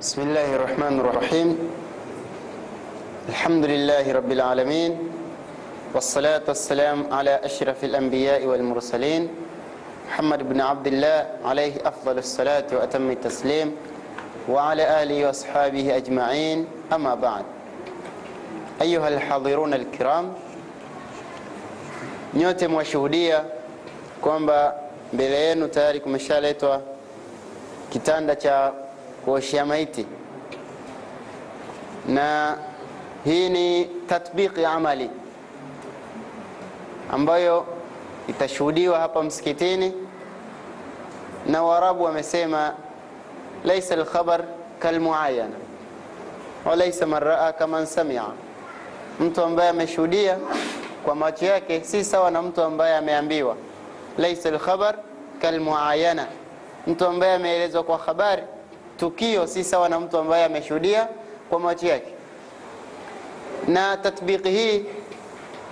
بسم الله الرحمن الرحيم. الحمد لله رب العالمين والصلاة والسلام على أشرف الأنبياء والمرسلين محمد بن عبد الله عليه أفضل الصلاة وأتم التسليم وعلى آله وأصحابه أجمعين أما بعد. أيها الحاضرون الكرام nyote mwashuhudia kwamba mbele yenu tayari cha kuoshea maiti na hii ni tatbiqi amali ambayo itashuhudiwa hapa msikitini na waarabu wamesema laisa alkhabar kalmuayana walaisa man raa kaman samia mtu ambaye ameshuhudia kwa macho yake si sawa na mtu ambaye ameambiwa laisa alkhabar kalmuayana mtu ambaye ameelezwa kwa habari tukio si sawa na mtu ambaye ameshuhudia kwa macho yake. Na tatbiki hii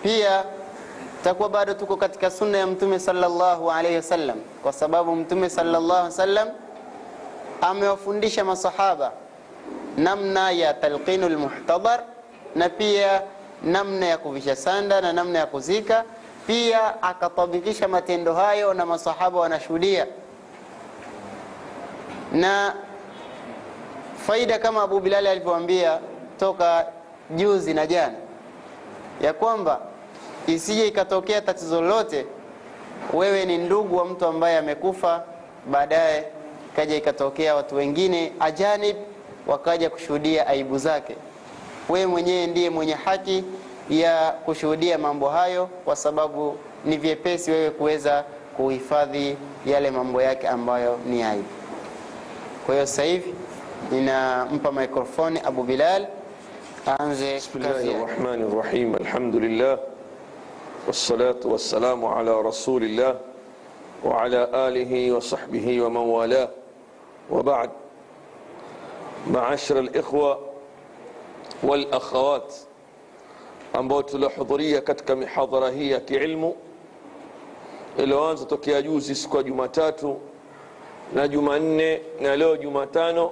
pia takuwa bado tuko katika sunna ya mtume sallallahu alaihi wasallam kwa sababu mtume sallallahu alaihi wasallam amewafundisha masahaba namna ya talqinu lmuhtadar na pia namna ya kuvisha sanda na namna ya kuzika. Pia akatabikisha matendo hayo na masahaba wanashuhudia. Na faida kama abu bilali alivyoambia toka juzi na jana ya kwamba isije ikatokea tatizo lolote wewe ni ndugu wa mtu ambaye amekufa baadaye kaja ikatokea watu wengine ajanib wakaja kushuhudia aibu zake. Wewe mwenyewe ndiye mwenye haki ya kushuhudia mambo hayo kwa sababu ni vyepesi wewe kuweza kuhifadhi yale mambo yake ambayo ni aibu. Kwa hiyo hivi ninampa mikrofoni Abu Bilal aanze. Bismillahir Rahmanir Rahim. Alhamdulillah. Wassalatu wassalamu ala Rasulillah wa ala alihi wa sahbihi wa man walah. Wa ba'd. معاشر الإخوة والأخوات ambao tuliohudhuria katika mihadhara hii ya kiilmu iliyoanza tokea juzi siku ya Jumatatu na Jumanne na leo Jumatano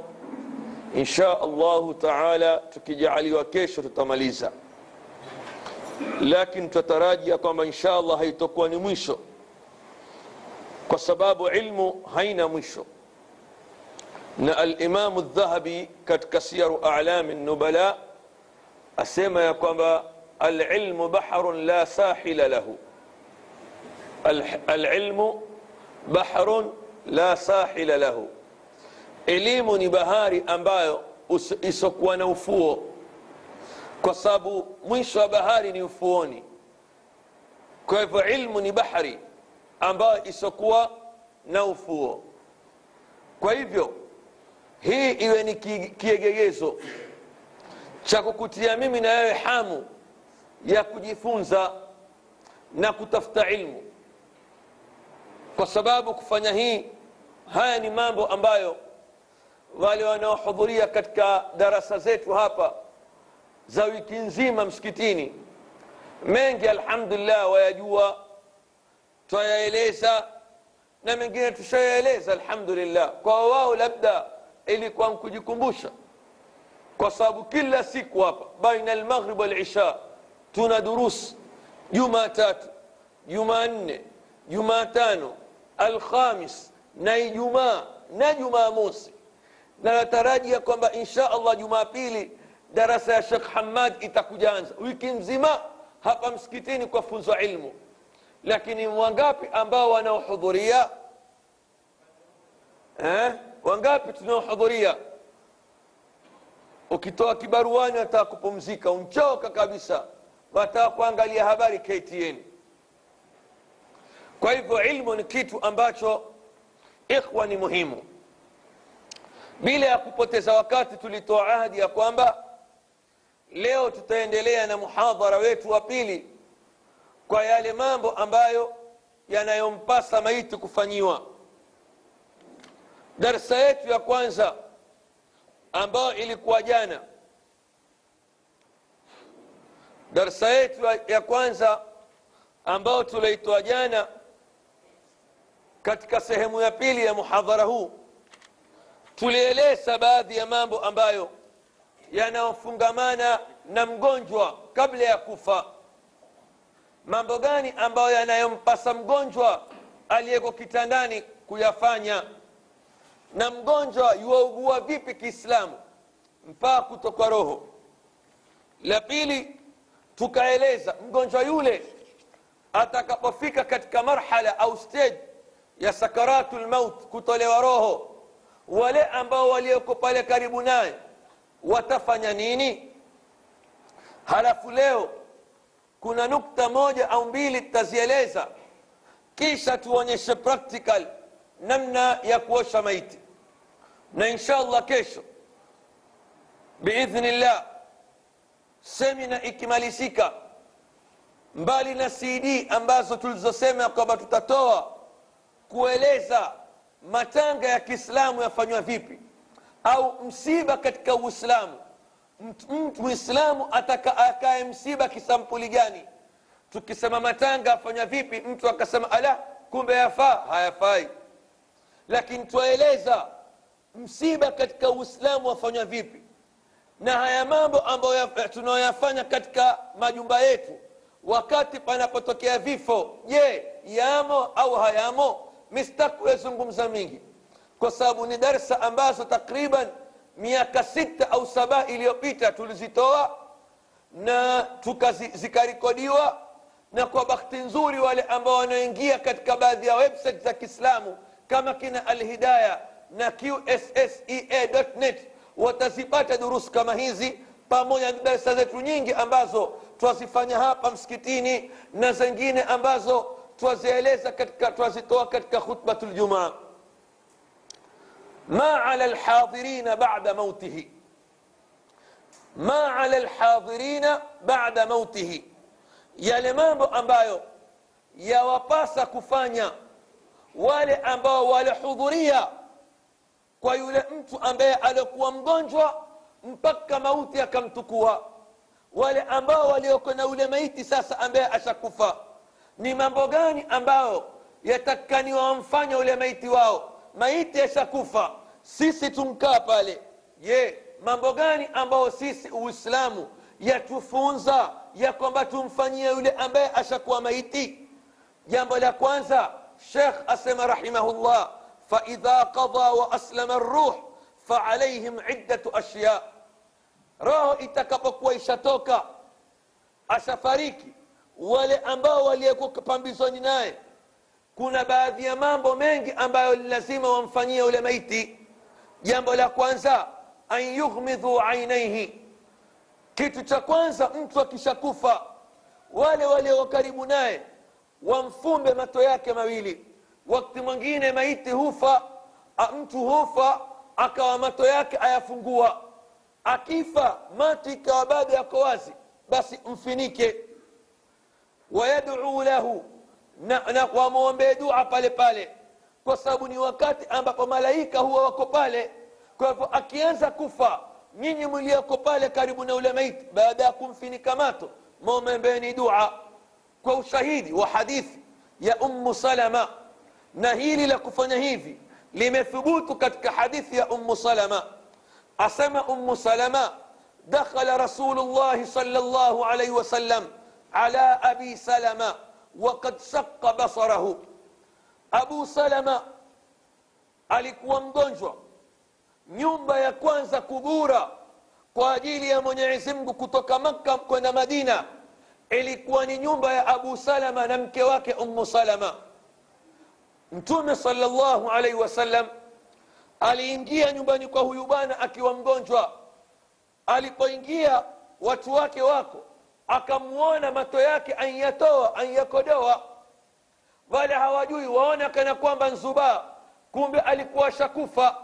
انشاء الله تعالى تكجعل وكيش تتماليزا لكن تتراجع كما إن شاء الله هي تكون مشو وسباب علم هين مشو نا الإمام الذهبي كت كسير أعلام النبلاء. اسما يا العلم بحر لا ساحل له. العلم بحر لا ساحل له. Elimu ni bahari ambayo isokuwa na ufuo. Kwa sababu mwisho wa bahari ni ufuoni. Kwa hivyo ilmu ni bahari ambayo isokuwa na ufuo. Kwa hivyo hii iwe ni kiegegezo cha kukutia mimi na wewe hamu ya kujifunza na kutafuta ilmu. Kwa sababu kufanya hii haya ni mambo ambayo wale wanaohudhuria katika darasa zetu hapa za wiki nzima msikitini mengi alhamdulillah wayajua twayaeleza na mengine tushayaeleza alhamdulillah kwa wao labda ilikuwa nkujikumbusha kwa sababu kila siku hapa baina almaghrib walisha tuna durus jumatatu jumanne jumatano alkhamis na ijumaa na jumamosi na natarajia kwamba insha allah jumapili darasa ya shekh hamad itakujaanza wiki nzima hapa msikitini kwa funzo ilmu. Lakini wangapi ambao wanaohudhuria? Eh? wangapi tunaohudhuria? Ukitoa kibaruani wataka kupumzika umchoka kabisa. Wataka kuangalia habari ktn kwa hivyo ilmu ni kitu ambacho ikhwa ni muhimu bila ya kupoteza wakati tulitoa ahadi ya kwamba leo tutaendelea na muhadhara wetu wa pili kwa yale mambo ambayo yanayompasa maiti kufanyiwa. Darsa yetu ya kwanza ambayo ilikuwa jana. Darsa yetu ya kwanza ambayo tuliitoa jana katika sehemu ya pili ya muhadhara huu tulieleza baadhi ya mambo ambayo yanayofungamana na mgonjwa kabla ya kufa. Mambo gani ambayo yanayompasa mgonjwa aliyeko kitandani kuyafanya? Na mgonjwa yuwaugua vipi kiislamu? Mpaka kutokwa roho. La pili tukaeleza mgonjwa yule atakapofika katika marhala au stage ya sakaratu lmaut kutolewa roho wale ambao walioko pale karibu naye watafanya nini? Halafu leo kuna nukta moja au mbili tutazieleza kisha tuonyeshe practical namna ya kuosha maiti. Na insha allah kesho biidhnillah semina ikimalizika mbali na cd ambazo tulizosema kwamba tutatoa kueleza matanga ya kiislamu yafanywa vipi? Au msiba katika uislamu? Mtu mwislamu akae msiba kisampuli gani? Tukisema matanga afanywa vipi mtu akasema ala kumbe yafaa. Hayafai. Lakini twaeleza msiba katika uislamu wafanywa vipi? Na haya mambo ambayo tunayoyafanya katika majumba yetu wakati panapotokea vifo je yamo au hayamo mistakuyazungumza mingi. Kwa sababu ni darsa ambazo takriban miaka sita au saba iliyopita tulizitoa na zikarekodiwa. Na kwa bahati nzuri wale ambao wanaoingia katika baadhi ya website za kiislamu kama kina alhidaya na qssea.net watazipata durusu kama hizi pamoja na darsa zetu nyingi ambazo twazifanya hapa msikitini na zingine ambazo twazieleza katika twazitoa katika khutbatu ljumaa ma ala lhadhirina bada mautihi ma ala lhadhirina bada mautihi yale mambo ambayo yawapasa kufanya wale ambao walihudhuria kwa yule mtu ambaye alikuwa mgonjwa mpaka mauti akamtukua wale ambao walioko na ule maiti sasa ambaye ashakufa ni mambo gani ambayo yatakaniwa wamfanya ule maiti wao maiti yashakufa sisi tumkaa pale je mambo gani ambayo sisi uislamu yatufunza ya kwamba tumfanyie yule ambaye ashakuwa maiti jambo la kwanza shekh asema rahimahullah faidha qada wa aslama ruh faalaihim iddatu ashya roho itakapokuwa ishatoka ashafariki wale ambao waliyekuwa pambizoni naye. Kuna baadhi ya mambo mengi ambayo lazima wamfanyie ule maiti. Jambo la kwanza an yughmidhu ainaihi kitu cha kwanza mtu akishakufa wale walio karibu naye wamfumbe mato yake mawili. Wakati mwingine maiti hufa mtu hufa akawa mato yake ayafungua. Akifa mato ikawa bado yako wazi basi mfinike ويدعو له. ومومبي دعاء بالي. بالي كسابو ني وقت أمبا ملايكة هو وكو بالي كوفو كفا نيني مليا كو بالي كاربو نولا ميت بادا كم فيني كماتو بيني دعاء كو شهيد وحديث يا أم سلمة نهيلي لكفا نهيفي لما ثبوتك كحديث يا أم سلمة أسمى أم سلمة دخل رسول الله صلى الله عليه وسلم ala abi salama وقد شق بصره abu salama alikuwa mgonjwa nyumba ya kwanza kugura kwa ajili ya mwenyezi mungu kutoka makka kwenda madina ilikuwa ni nyumba ya abu salama na mke wake ummu salama mtume salllahu alaihi wasallam aliingia nyumbani kwa huyu bwana akiwa mgonjwa alipoingia watu wake wako akamwona mato yake anyatoa anyakodoa. Wale hawajui waona kana kwamba nzubaa kumbe alikuwa shakufa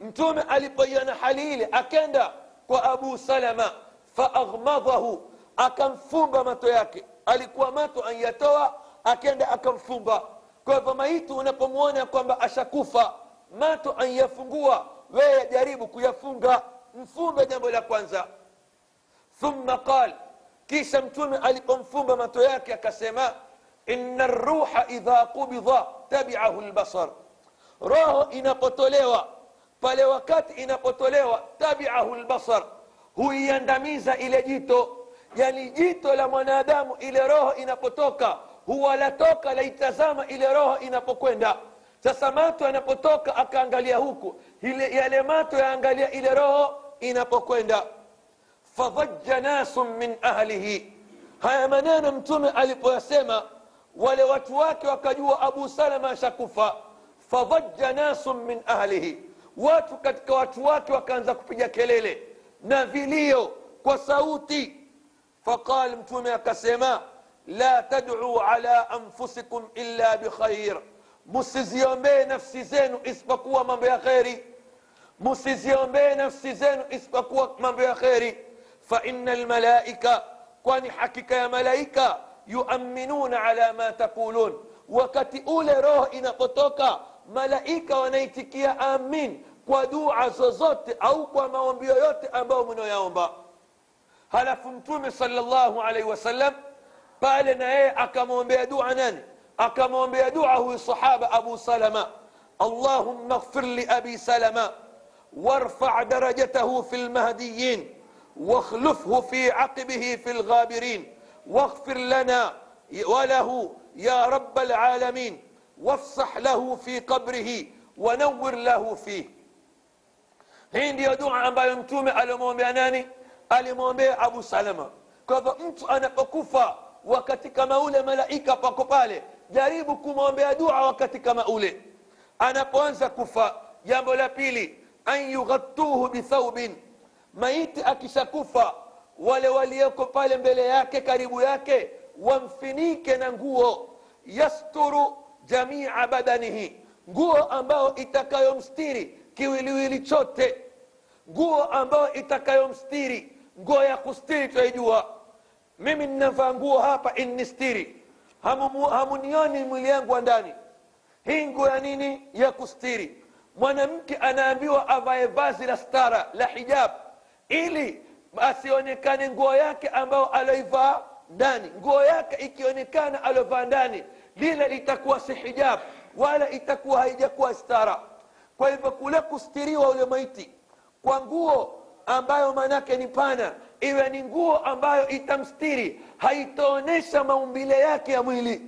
mtume alipoiona hali ile akenda kwa abu salama faaghmadhahu akamfumba mato yake. Alikuwa mato anyatoa akenda akamfumba. Kwa hivyo maiti unapomwona kwamba ashakufa mato anyafungua wewe jaribu kuyafunga. Mfumbe jambo la kwanza. Thumma qal kisha mtume alipomfumba mato yake akasema ina ruha idha qubidha tabiahu lbasar roho inapotolewa pale wakati inapotolewa tabiahu lbasar huiandamiza ile jito yani jito la mwanadamu ile roho inapotoka huwa latoka laitazama ile roho inapokwenda sasa mato yanapotoka akaangalia huku yale mato yaangalia ile roho inapokwenda fadhaja nasun min ahlihi haya maneno mtume alipoyasema wale watu wake wakajua abu salama ashakufa fadhaja nasun min ahlihi watu katika watu wake wakaanza kupiga kelele na vilio kwa sauti faqal mtume akasema la taduu ala anfusikum illa bikhair musiziombee nafsi zenu isipokuwa mambo ya kheri musiziombee nafsi zenu isipokuwa mambo ya kheri فإن الملائكة كوني حكيك يا ملائكة يؤمنون على ما تقولون. وكتئول روح إن قطوك ملائكة ونيتك يا آمين. كوا دو عزوزوت أو كوا ما ونبيويوت أمو منو يومبا هل فمتومي صلى الله عليه وسلم. قال لنا إيه اكم بيدو عنان. اكم بيدو عه الصحابة أبو سلمة. اللهم اغفر لأبي سلمة. وارفع درجته في المهديين. واخلفه في عقبه في الغابرين واغفر لنا وله يا رب العالمين وافصح له في قبره ونور له فيه. هين دي دوعه ام بايم تومي الموميا ناني الموميا ابو سلمة كذا انت أنا بكوفا وكتك مولى ملائكة بكو بالي جاريبو كوموميا وكتك مولى أنا بوانزا يا مولا بيلي ان يغطوه بثوب maiti akishakufa wale walioko pale mbele yake karibu yake wamfinike na nguo. Yasturu jamia badanihi nguo ambayo itakayomstiri kiwiliwili chote. Nguo ambayo itakayomstiri nguo ya kustiri twaijua. Mimi ninavaa nguo hapa innistiri Hamu- hamunioni mwili yangu wa ndani. Hii nguo ya nini? Ya kustiri. Mwanamke anaambiwa avae vazi la stara la hijab ili asionekane nguo yake ambayo aloivaa ndani. Nguo yake ikionekana aliovaa ndani lile litakuwa si hijab wala itakuwa haijakuwa stara. Kwa hivyo kule kustiriwa ule maiti kwa nguo ambayo maanake ni pana iwe ni nguo ambayo itamstiri haitaonyesha maumbile yake ya mwili.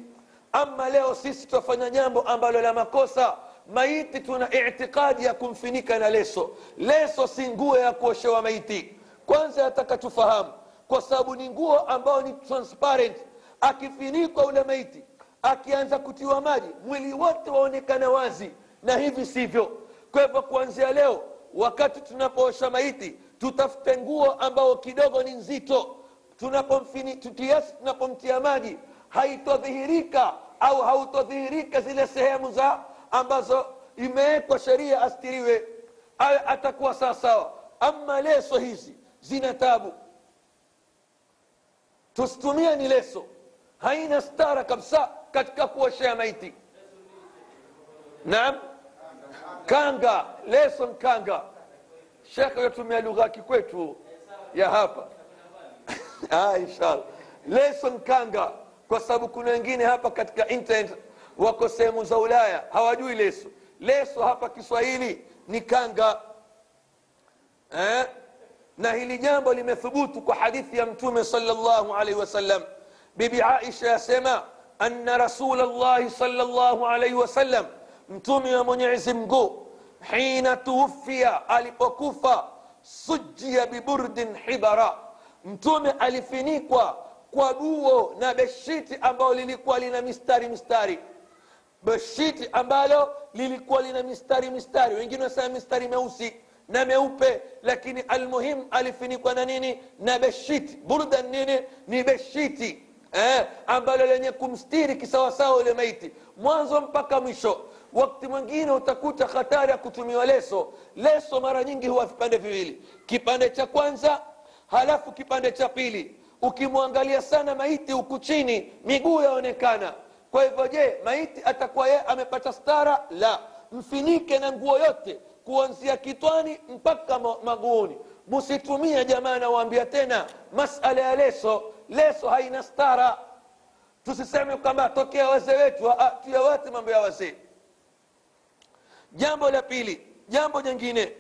Ama leo sisi tutafanya jambo ambalo la makosa maiti tuna itikadi ya kumfinika na leso. Leso si nguo ya kuoshewa maiti. Kwanza yataka tufahamu kwa sababu ni nguo ambayo ni transparent. Akifinikwa ule maiti akianza kutiwa maji mwili wote waonekana wazi na hivi sivyo. Kwa hivyo kuanzia leo wakati tunapoosha maiti tutafute nguo ambayo kidogo ni nzito. Tunapomfini tunapomtia maji haitodhihirika au hautodhihirika zile sehemu za ambazo imewekwa sheria astiriwe awe atakuwa sawasawa ama leso hizi zina tabu. Tusitumie ni leso. Haina stara kabisa katika kuoshea maiti. Naam? Kanga. Leso nkanga shekhe yotumia lugha ya kikwetu ya hapa. Ah, inshallah. Leso nkanga kwa sababu kuna wengine hapa katika internet wako sehemu za ulaya hawajui leso leso hapa kiswahili ni kanga eh? na hili jambo limethubutu kwa hadithi ya mtume salllahu alaihi wasallam bibi aisha yasema anna rasul llahi salllahu alaihi wasallam mtume wa mwenyezi mngu hina tuwufia alipokufa sujia biburdin hibara mtume alifinikwa kwa buo na beshiti ambayo lilikuwa lina mistari mistari beshiti ambalo lilikuwa lina mistari mistari. Wengine wanasema mistari meusi na meupe lakini almuhim alifinikwa na nini? Na beshiti burdan nini? Ni beshiti eh, ambalo lenye kumstiri kisawasawa ule maiti. Mwanzo mpaka mwisho. Wakati mwingine utakuta hatari ya kutumiwa leso. Leso mara nyingi huwa vipande viwili. Kipande cha kwanza halafu kipande cha pili. Ukimwangalia sana maiti huku chini miguu yaonekana kwa hivyo je maiti atakuwa yeye amepata stara? La. Mfinike na nguo yote kuanzia kitwani mpaka maguuni. Musitumie jamaa nawaambia tena masala ya leso. Leso haina stara. Tusiseme kwamba tokea wazee wetu tuyawate mambo ya wazee. Jambo la pili jambo jingine.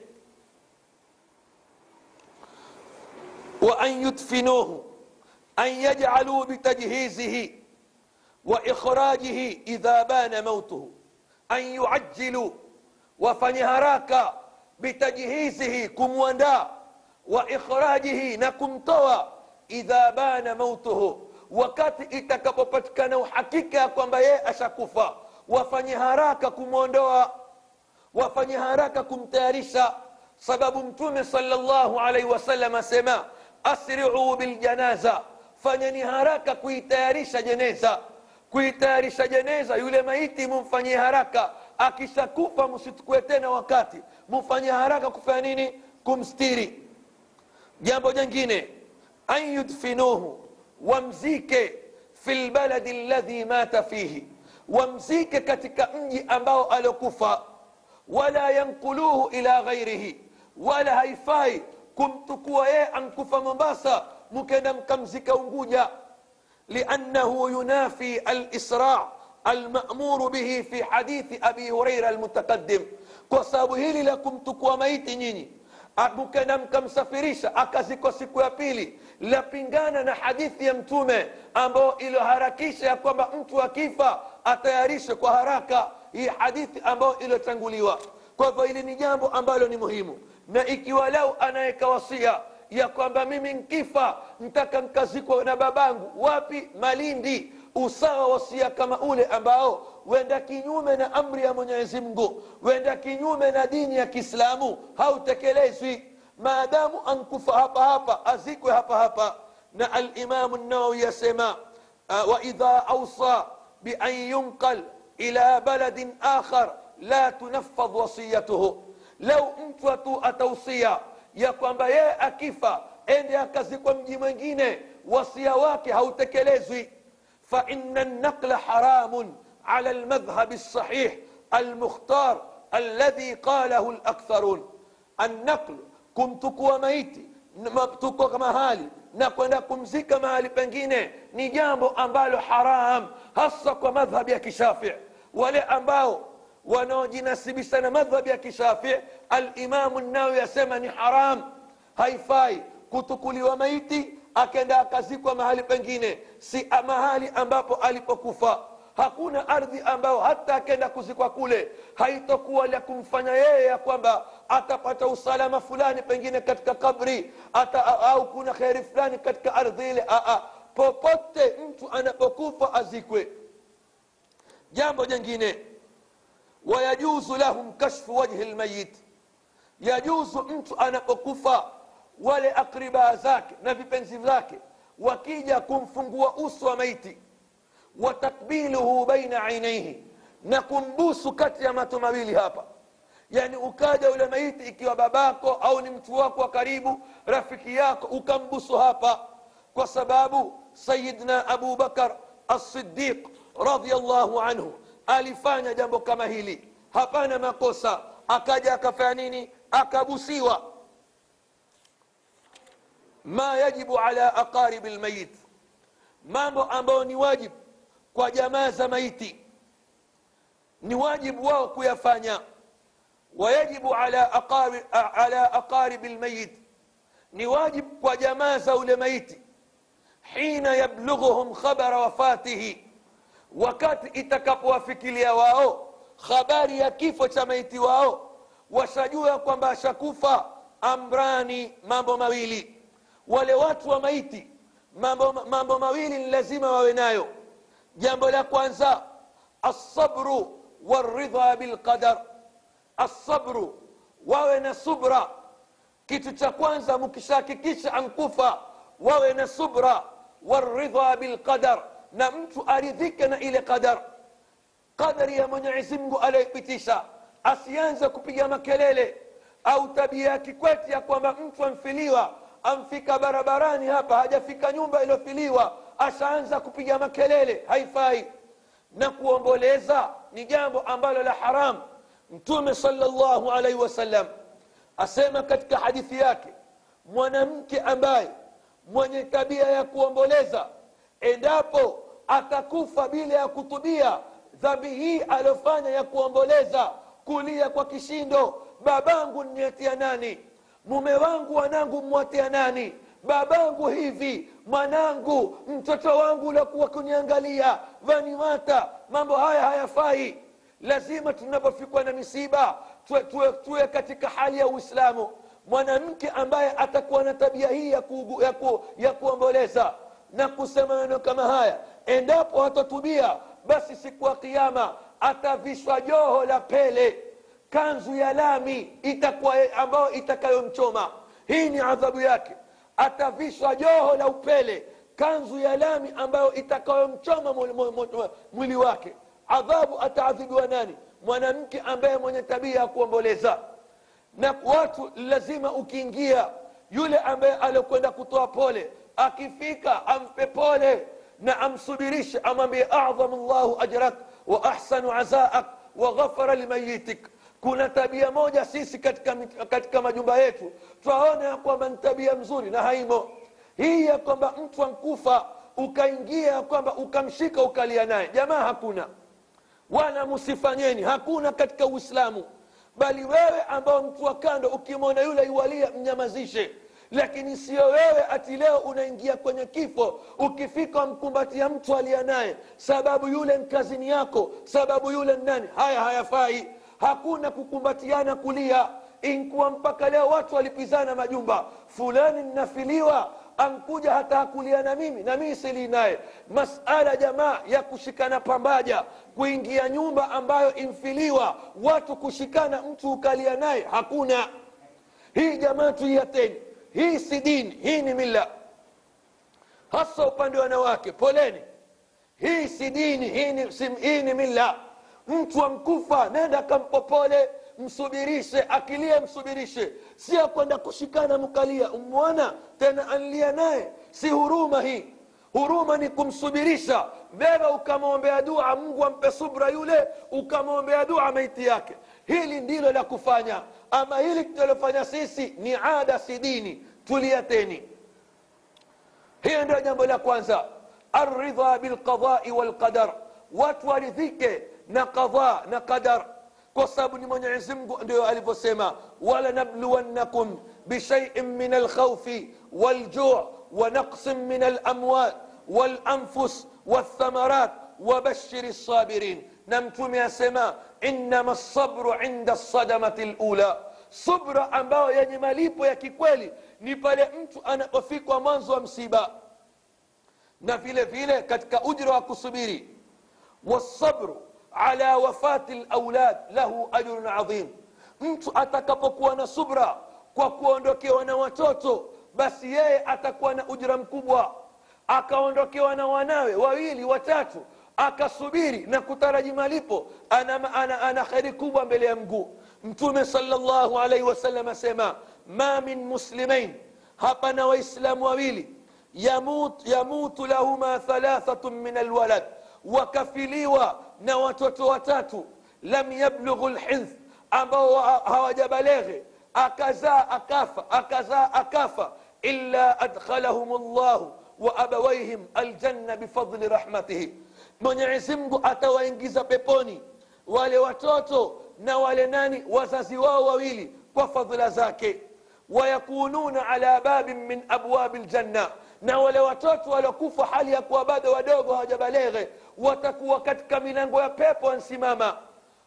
Wa an yudfinuhu an yaj'aluu bitajhizihi وإخراجه إذا بان موته. أن يعجلوا وفني هراكا بتجهيزه كم وندا وإخراجه نكم طوى إذا بان موته. وكات إتاكا بوباتكا نو حكيكا كم بيا أشاكوفا. وفني هراكا كم وندا وفني هراكا كم تارشا سبب تومي صلى الله عليه وسلم سما. أسرعوا بالجنازة. فنني هراكا كوي تارشا جنازة جنازة. Kuitayarisha jeneza yule maiti mumfanyie haraka akishakufa msitukue tena wakati mufanye haraka kufanya nini kumstiri jambo jingine an yudfinuhu wamzike fi lbaladi ladhi mata fihi wamzike katika mji ambao aliokufa wala yankuluhu ila ghairihi wala haifai kumtukua yeye ankufa mombasa mkenda mkamzika unguja liannahu yunafi alisra almamuru bihi fi hadithi abi hureira almutaqadim kwa sababu hili la kumtukua maiti nyinyi mkenda mkamsafirisha akazikwa siku ya pili lapingana na hadithi ya mtume ambayo iliyoharakisha ya kwamba mtu akifa atayarishwe kwa haraka hii hadithi ambayo iliyotanguliwa kwa hivyo hili ni jambo ambalo ni muhimu na ikiwa lau anaweka wasia ya kwamba mimi nkifa ntaka nkazikwa na babangu wapi malindi usawa wasia kama ule ambao wenda kinyume na amri ya mwenyezi mungu wenda kinyume na dini ya kiislamu hautekelezwi maadamu ankufa hapa hapa azikwe hapa hapa na alimamu nawawi yasema uh, waidha ausa bian yunqal ila baladin akhar la tunafadh wasiyatuhu lau mtu atu atausia ya kwamba yeye akifa ende akazikwa mji mwingine wasia wake hautekelezwi فإن النقل حرام على المذهب الصحيح المختار الذي قاله الأكثرون النقل kumtukua maiti tukua mahali na kwenda kumzika mahali pengine ni jambo ambalo haram hasa kwa madhhabi ya kishafii wale ambao wanaojinasibisha na madhhabi ya kishafii alimamu nawi yasema ni haram. Haifai kutukuliwa maiti akenda akazikwa mahali pengine si mahali ambapo alipokufa. Hakuna ardhi ambayo hata akenda kuzikwa kule haitokuwa la kumfanya yeye ya kwamba atapata usalama fulani pengine katika kabri ata, au kuna kheri fulani katika ardhi ile. Popote mtu anapokufa azikwe. Jambo jingine ويجوز لهم كشف وجه الميت. يجوز انت أنا اكفى ولا اقربا ذاك نبي بنزي ذاك. وكيجا كن فنقوا اسوى ميتي وتقبيله بين عينيه. نكن بوس كتيا ما تمابيلي هابا. يعني اكاد ولا ميت إكيو باباكو أو نمتواكو قريبو رفكياكو وكم بوسو هابا. وسبابه سيدنا أبو بكر الصديق رضي الله عنه. Alifanya jambo kama hili hapana makosa akaja akafanya nini akabusiwa ma yajibu ala aqaribi lmayit mambo ambayo ni wajibu kwa jamaa za maiti ni wajibu wao kuyafanya wayajibu ala aqari, ala aqaribi lmayit ni wajibu kwa jamaa za ule maiti hina yablughuhum khabara wafatihi wakati itakapowafikilia wao habari ya kifo cha maiti wao washajua kwamba ashakufa. Amrani mambo mawili. Wale watu wa maiti mambo, mambo mawili ni lazima wawe nayo. Jambo la kwanza alsabru waridha bilqadar. Alsabru wawe na subra. Kitu cha kwanza mkishahakikisha ankufa wawe na subra. Waridha bilqadar na mtu aridhike na ile qadar. Qadari ya mwenyezi mungu aliyoipitisha. Asianze kupiga makelele. Au tabia ya kikweti ya kwamba mtu amfiliwa amfika barabarani hapa hajafika nyumba iliyofiliwa ashaanza kupiga makelele. Haifai. Na kuomboleza ni jambo ambalo la haram. Mtume salllahu alaihi wasallam asema katika hadithi yake mwanamke ambaye mwenye tabia ya kuomboleza endapo atakufa bila ya kutubia. Dhambi hii aliyofanya ya kuomboleza kulia kwa kishindo. Babangu niatia nani? Mume wangu wanangu mwatia nani? Babangu hivi mwanangu mtoto wangu uliokuwa kuniangalia. Vaniwata mambo haya hayafai. Lazima tunapofikwa na misiba tuwe, katika hali ya uislamu. Mwanamke ambaye atakuwa na tabia hii ya, ku, ya, ku, ya kuomboleza. Na kusema maneno kama haya endapo hatatubia basi siku ya kiama atavishwa joho la pele. Kanzu ya lami itakuwa ambayo itakayomchoma. Hii ni adhabu yake. Atavishwa joho la upele. Kanzu ya lami ambayo itakayomchoma mwili wake. Adhabu ataadhibiwa nani? Mwanamke ambaye mwenye tabia ya kuomboleza. Na watu lazima ukiingia yule ambaye alikwenda kutoa pole akifika ampe pole na amsubirishe amwambie adhamu llahu ajrak wa ahsanu azaak wa ghafara limayitik kuna tabia moja sisi katika, katika majumba yetu twaona ya kwamba ni tabia mzuri na haimo. Hii ya kwamba mtu ankufa ukaingia ya kwamba ukamshika ukalia naye jamaa hakuna. Wala musifanyeni hakuna katika uislamu. Bali wewe ambao mtu wa kando ukimwona yule iwalia mnyamazishe lakini sio wewe ati leo unaingia kwenye kifo. Ukifika mkumbatia mtu aliye naye sababu yule nkazini yako sababu yule nani? Haya hayafai. Hakuna kukumbatiana kulia. Inkuwa mpaka leo watu walipizana majumba. Fulani nnafiliwa ankuja hata hakulia na mimi na mimi silii naye. Masala jamaa ya kushikana pambaja kuingia nyumba ambayo imfiliwa watu kushikana mtu ukalia naye hakuna. Hii jamaa tuiateni hii si dini hii ni mila. Hasa upande wa wanawake poleni. Hii si dini hii ni, mila. Mtu amkufa nenda kampopole msubirishe akilie msubirishe. Si kwenda kushikana mkalia umwona tena anlia naye. Si huruma hii. Huruma ni kumsubirisha. Wewe ukamwombea dua mungu ampe subra yule ukamwombea dua maiti yake. Hili ndilo la kufanya ama hili tunalofanya sisi ni ada si dini tuliateni hiyo ndio jambo la kwanza aridha bilqadai walqadar watu waridhike na qadha na qadar kwa sababu ni mwenyezi mungu ndio alivyosema walanabluwannakum bishaiin min alkhaufi waljuu wanaqsin min alamwal walanfus walthamarat wabashiri lsabirin na mtume asema innama lsabru inda lsadamati lula subra ambayo yenye malipo ya kikweli ni pale mtu anapofikwa mwanzo wa msiba na vile vile katika ujra wa kusubiri wasabru ala wafati laulad lahu ajrun adhim mtu atakapokuwa na subra kwa kuondokewa na watoto basi yeye atakuwa na ujra mkubwa akaondokewa na wanawe wawili watatu akasubiri na kutaraji malipo ana, ana, ana kheri kubwa mbele ya mguu mtume salllahu alaihi wasallam asema ma min muslimain hapana waislamu wawili yamut, yamutu lahuma thalathatun min alwalad wakafiliwa na watoto watatu lam yablughu lhinth ambao hawajabaleghe akazaa akafa akazaa akafa illa adkhalahum llahu wa abawaihim aljanna bifadli rahmatihi mwenyezi mungu atawaingiza peponi. Wale watoto na wale nani wazazi wao wawili kwa fadhila zake. Wayakununa ala babin min abwabi ljanna na wale watoto waliokufa hali ya kuwa bado wadogo hawajabaleghe watakuwa katika milango ya pepo wansimama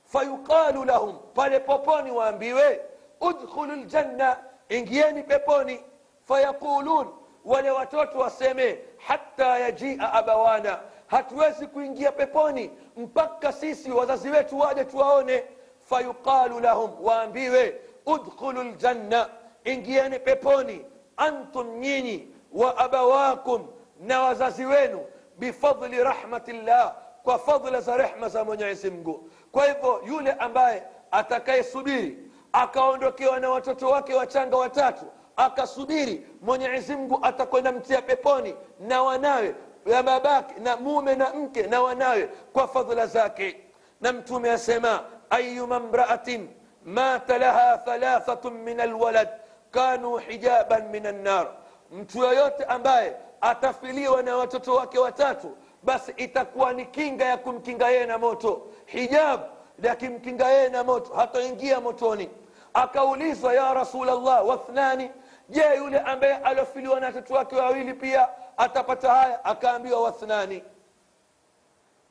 fayuqalu lahum pale poponi waambiwe udkhulu ljanna ingieni peponi. Fayaqulun wale watoto waseme hata yajia abawana hatuwezi kuingia peponi mpaka sisi wazazi wetu waje tuwaone. Fayuqalu lahum waambiwe udkhulu ljanna ingieni peponi. Antum nyinyi wa abawakum na wazazi wenu bifadli rahmatillah kwa fadla za rehma za mwenyezi mungu. Kwa hivyo yule ambaye atakayesubiri akaondokewa na watoto wake wachanga watatu akasubiri mwenyezi mungu atakwenda mtia peponi na wanawe ya babake na mume na mke na wanawe kwa fadhila zake na mtume asema ayuma mraatin mata laha thalathatun min alwalad kanu hijaban min annar mtu yoyote ambaye atafiliwa na watoto wake watatu basi itakuwa ni kinga ya kumkinga yeye na moto hijab yakimkinga yeye na moto hataingia motoni akaulizwa ya rasulllah wathnani je yule ambaye aliofiliwa na watoto wake wawili pia atapata haya akaambiwa wathnani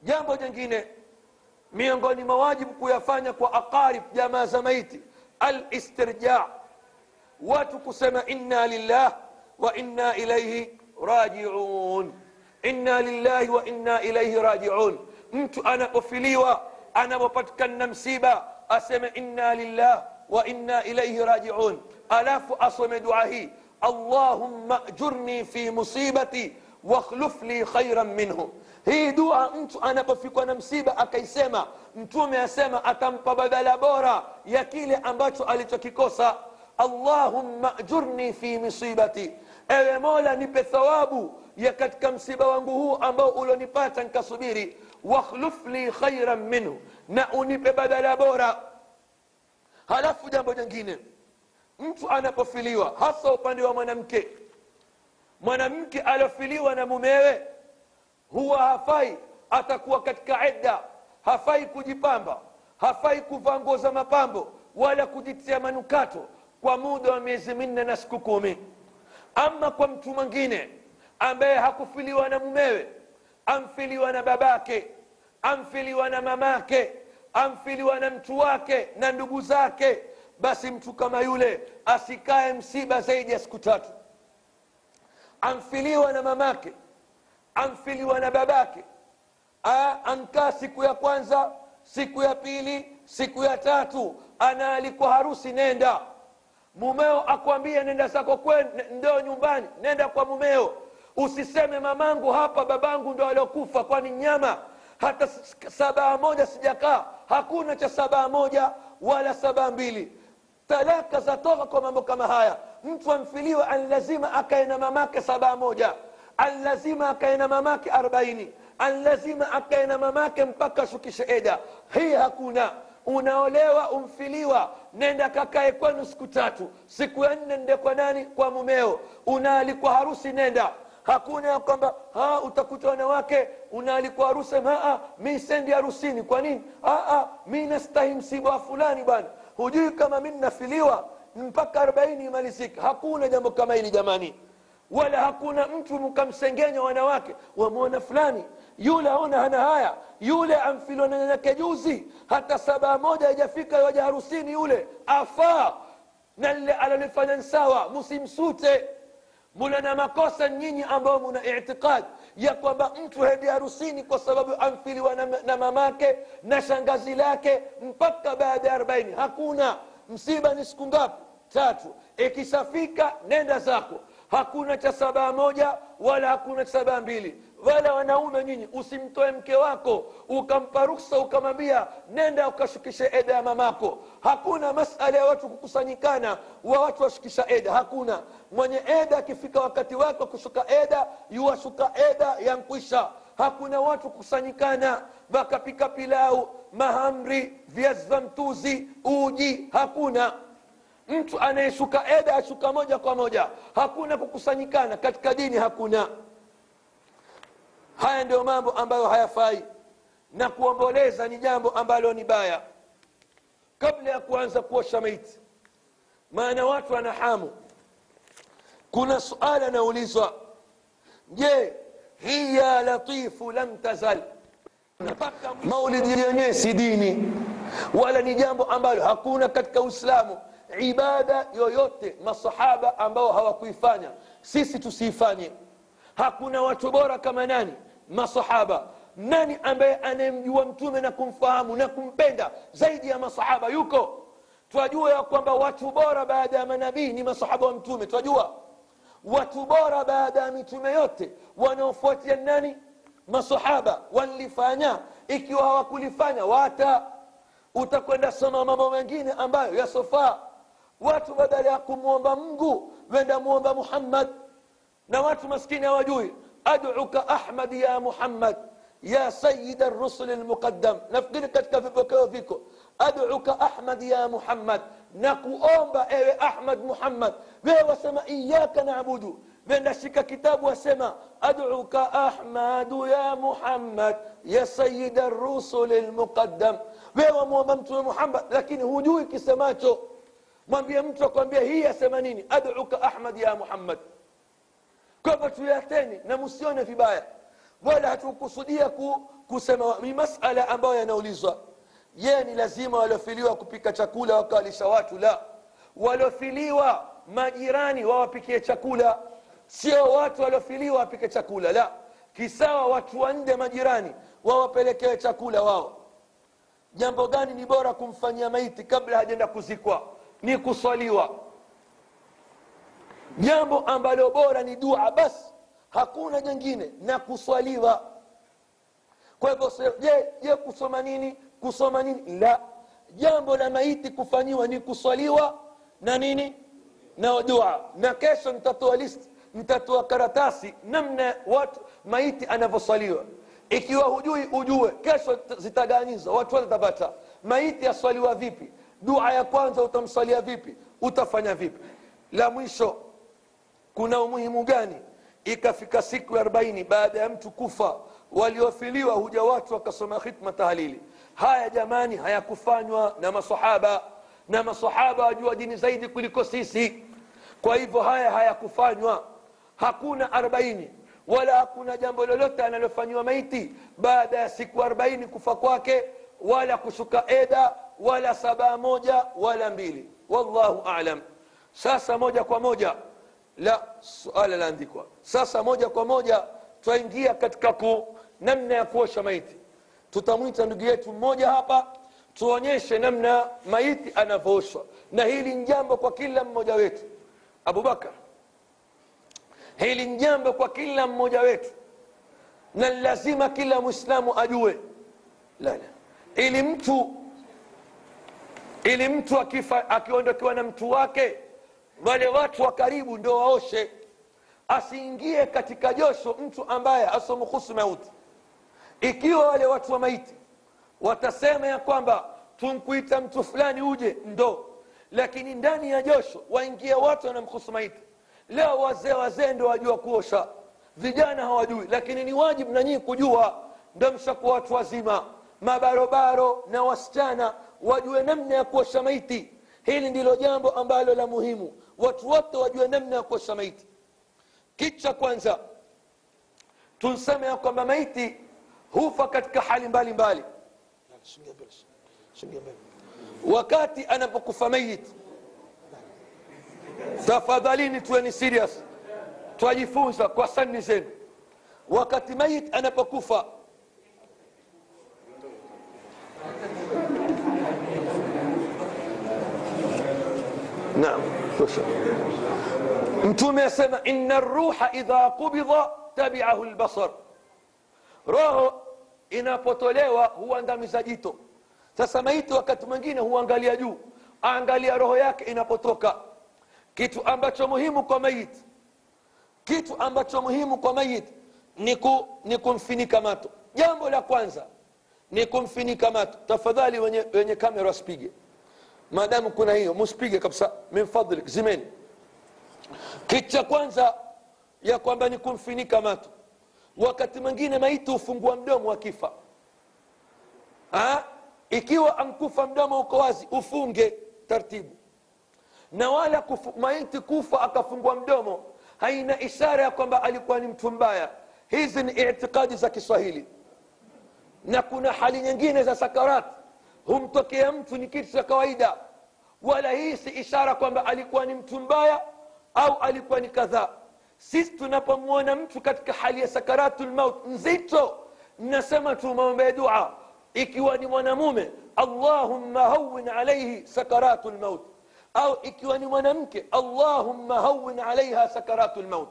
jambo jingine miongoni mwa wajibu kuyafanya kwa aqarib jamaa za maiti alistirja watu kusema inna lillah wa inna ilaihi rajiun inna lillahi wa inna ilaihi rajiun mtu anapofiliwa anapopatikana na msiba aseme inna lillah wa inna ilaihi rajiun alafu asome dua hii اللهم اجرني في مصيبتي واخلف لي خيرا منه. هي دعاء انت أنا بفيكو أنا مصيبة. اكيسما متومي اسما اتمبا بدلا بورا يا كيلي أمباتو اليتوكيكوسا اللهم اجرني في مصيبتي. أي مولا نبي ثواب يا كتك مصيبه وانبوه أمبا أولو نباتا كاسوبيري واخلف لي خيرا منه. نا نبي بدلا بورا هلا فجا بجنجيني mtu anapofiliwa hasa upande wa mwanamke. Mwanamke aliofiliwa na mumewe huwa hafai atakuwa katika idda hafai kujipamba hafai kuvaa nguo za mapambo wala kujitia manukato kwa muda wa miezi minne na siku kumi. Ama kwa mtu mwingine ambaye hakufiliwa na mumewe amfiliwa na babake amfiliwa na mamake amfiliwa na mtu wake na ndugu zake basi mtu kama yule asikae msiba zaidi ya siku tatu. Amfiliwa na mamake amfiliwa na babake. Ankaa siku ya kwanza siku ya pili siku ya tatu anaalikwa harusi nenda. Mumeo akwambie nenda zako kwen ndo nyumbani nenda kwa mumeo. Usiseme mamangu hapa babangu ndo aliokufa kwani nyama. Hata sabaa moja sijakaa. Hakuna cha sabaa moja wala sabaa mbili talaka zatoka kwa mambo kama haya. Mtu amfiliwa anlazima akae na mamake sabaa moja. Anlazima akae na mamake arobaini. Anlazima akae na mamake mpaka ashukishe eda hii hakuna. Unaolewa umfiliwa nenda kakae kwenu siku tatu. Siku ya nne nde kwa nani? Kwa mumeo. Unaalikwa harusi nenda. Hakuna ya kwamba "Ah, utakuta wanawake unaalikwa harusi mi sendi harusini. Kwa nini? "Ah, ah, mi nastahi msiba wa fulani bwana hujui kama mi nafiliwa mpaka arobaini imalizike. Hakuna jambo kama hili jamani. Wala hakuna mtu mkamsengenya wanawake wamwona fulani. Yule aona hana haya yule amfiliwa na nyanyake juzi hata sabaa moja haijafika waja harusini yule afaa. Na lile alolifanya nsawa msimsute muna na makosa nyinyi ambao muna itiqad ya kwamba mtu hende harusini kwa sababu amfiliwa na, na mamake na shangazi lake mpaka baada ya arobaini. Hakuna. Msiba ni siku ngapi? Tatu. Ikishafika nenda zako. Hakuna cha sabaa moja wala hakuna cha sabaa mbili wala wanaume nyinyi usimtoe mke wako ukampa ruksa ukamwambia nenda ukashukishe eda ya mamako. Hakuna masala ya watu kukusanyikana wa watu washukisha eda. Hakuna. Mwenye eda akifika wakati wake wa kushuka eda yuwashuka eda yankwisha hakuna watu kukusanyikana. Wakapika pilau mahamri viazi vya mtuzi uji hakuna. Mtu anayeshuka eda ashuka moja kwa moja. Hakuna kukusanyikana. Katika dini hakuna haya ndio mambo ambayo hayafai. Na kuomboleza ni jambo ambalo ni baya. Kabla ya kuanza kuosha maiti maana watu wana hamu. Kuna suala anaulizwa je hii ya latifu lam tazal? Maulidi yenyewe si dini wala ni jambo ambalo hakuna katika uislamu. Ibada yoyote masahaba ambao hawakuifanya sisi tusiifanye hakuna watu bora kama nani masahaba nani ambaye anayemjua mtume na kumfahamu na kumpenda zaidi ya masahaba yuko twajua ya kwamba watu bora baada ya manabii ni masahaba wa mtume twajua watu bora baada ya mitume yote wanaofuatia nani masahaba walifanya ikiwa hawakulifanya wata utakwenda soma mambo mengine ambayo yasofaa watu badala ya kumwomba mungu wenda muomba muhammad نوات مسكين يا وجوي أدعوك أحمد يا محمد يا سيد الرسل المقدم. نفقد قد فيكو أدعوك أحمد يا محمد. نقو أمبا إيه أحمد محمد. بيه وسما إياك نعبد. بنشك كتاب وسما. أدعوك أحمد يا محمد يا سيد الرسل المقدم. بيه ومومنت محمد لكن هدوك سماته من بيه هي سمانيني أدعوك أحمد يا محمد. Kwa hivyo tuyateni na msione vibaya. Wala hatukusudia ku, kusema ni masala ambayo yanaulizwa. Je ni lazima waliofiliwa kupika chakula wakawalisha watu? La. Waliofiliwa majirani wawapikie chakula. Sio watu waliofiliwa wapike chakula. La. Kisawa watu wanne majirani wawapelekewe chakula wao. Jambo gani ni bora kumfanyia maiti kabla hajaenda kuzikwa? Ni kuswaliwa jambo ambalo bora ni dua basi hakuna jengine na kuswaliwa. Kwa hivyo je je kusoma nini? Kusoma nini? La. Jambo la maiti kufanyiwa ni kuswaliwa na nini? Na dua. Na kesho nitatoa list nitatoa karatasi namna watu maiti anavyoswaliwa. Ikiwa hujui ujue kesho zitaganizwa watu watapata. Maiti aswaliwa vipi? Dua ya kwanza utamswalia vipi? Utafanya vipi? La mwisho kuna umuhimu gani? Ikafika siku ya arobaini baada ya mtu kufa waliofiliwa huja watu wakasoma khitma tahlili. Haya jamani hayakufanywa na masahaba na masahaba wajua dini zaidi kuliko sisi. Kwa hivyo haya hayakufanywa. Hakuna arobaini wala hakuna jambo lolote analofanyiwa maiti baada ya siku arobaini kufa kwake wala kushuka eda wala sabaa moja wala mbili. Wallahu alam. Sasa moja kwa moja la suala laandikwa sasa moja kwa moja twaingia katika ku namna ya kuosha maiti. Tutamwita ndugu yetu mmoja hapa tuonyeshe namna maiti anavyooshwa. Na hili ni jambo kwa kila mmoja wetu. Abubakar hili ni jambo kwa kila mmoja wetu. Na lazima kila mwislamu ajue. La, ili mtu ili mtu akiondokewa na mtu wake wale watu wa karibu ndo waoshe. Asiingie katika josho mtu ambaye asomuhusu mauti ikiwa wale watu wa maiti watasema ya kwamba tumkuita mtu fulani uje ndo. Lakini ndani ya josho waingia watu wanamhusu maiti leo wazee wazee ndo wajua kuosha. Vijana hawajui lakini ni wajibu na nyinyi kujua. Ndo mshakuwa watu wazima. Mabarobaro na wasichana wajue namna ya kuosha maiti hili ndilo jambo ambalo la muhimu watu wote wajue namna ya kuosha maiti kitu cha kwanza tunseme ya kwamba maiti hufa katika hali mbalimbali wakati anapokufa mayit tafadhalini tuweni serious twajifunza kwa sani zenu wakati mayit anapokufa tosha mtume asema ina ruha idha qubida tabiahu lbasar roho inapotolewa huandamiza jito sasa maiti wakati mwingine huangalia juu aangalia roho yake inapotoka kitu ambacho muhimu kwa mayit kitu ambacho muhimu kwa mayit ni, ku, ni kumfinika mato jambo la kwanza ni kumfinika mato tafadhali wenye, wenye kamera wasipige maadamu kuna hiyo musipige kabisa min fadlik zimeni. Kitu cha kwanza ya kwamba ni kumfinika mato wakati mwingine maiti hufungua mdomo akifa. Ha? ikiwa ankufa mdomo uko wazi ufunge taratibu. Na wala kufu, maiti kufa akafungua mdomo haina ishara ya kwamba alikuwa ni mtu mbaya. Hizi ni itikadi za kiswahili. Na kuna hali nyingine za sakarat humtokea mtu ni kitu cha kawaida wala hii si ishara kwamba alikuwa ni mtu mbaya au alikuwa ni kadhaa sisi tunapomwona mtu katika hali ya sakaratul maut nzito nasema tumwombee dua ikiwa ni mwanamume allahumma hawin alaihi sakaratu lmaut au ikiwa ni mwanamke allahumma hawin alaiha sakaratu lmaut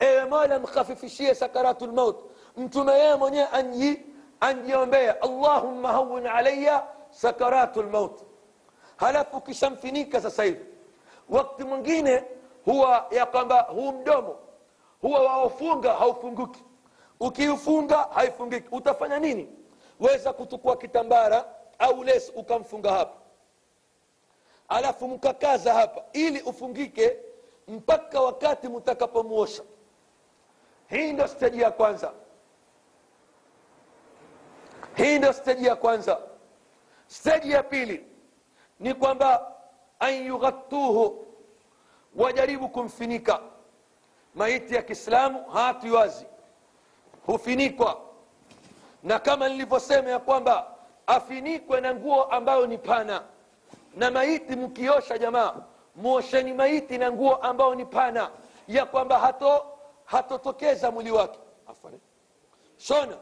ewe mola mkhafifishie sakaratu lmaut mtume yeye mwenyewe anji anjiombea allahumma hawin alaya sakaratu maut. Halafu ukishamfinika sasa hivi. Wakati mwingine huwa ya kwamba huu mdomo huwa waofunga haufunguki. Ukiufunga haifungiki. Utafanya nini? Weza kutukua kitambara au lesi ukamfunga hapa. Alafu mkakaza hapa ili ufungike mpaka wakati mtakapomuosha. Hii ndo steji ya kwanza. Hii ndo steji ya kwanza steji ya pili ni kwamba an yughattuhu wajaribu kumfinika. Maiti ya kiislamu haati wazi hufinikwa. Na kama nilivyosema ya kwamba afinikwe na nguo ambayo ni pana na maiti mkiosha jamaa muosheni maiti na nguo ambayo ni pana ya kwamba hato hatotokeza mwili wake. Afwan. shona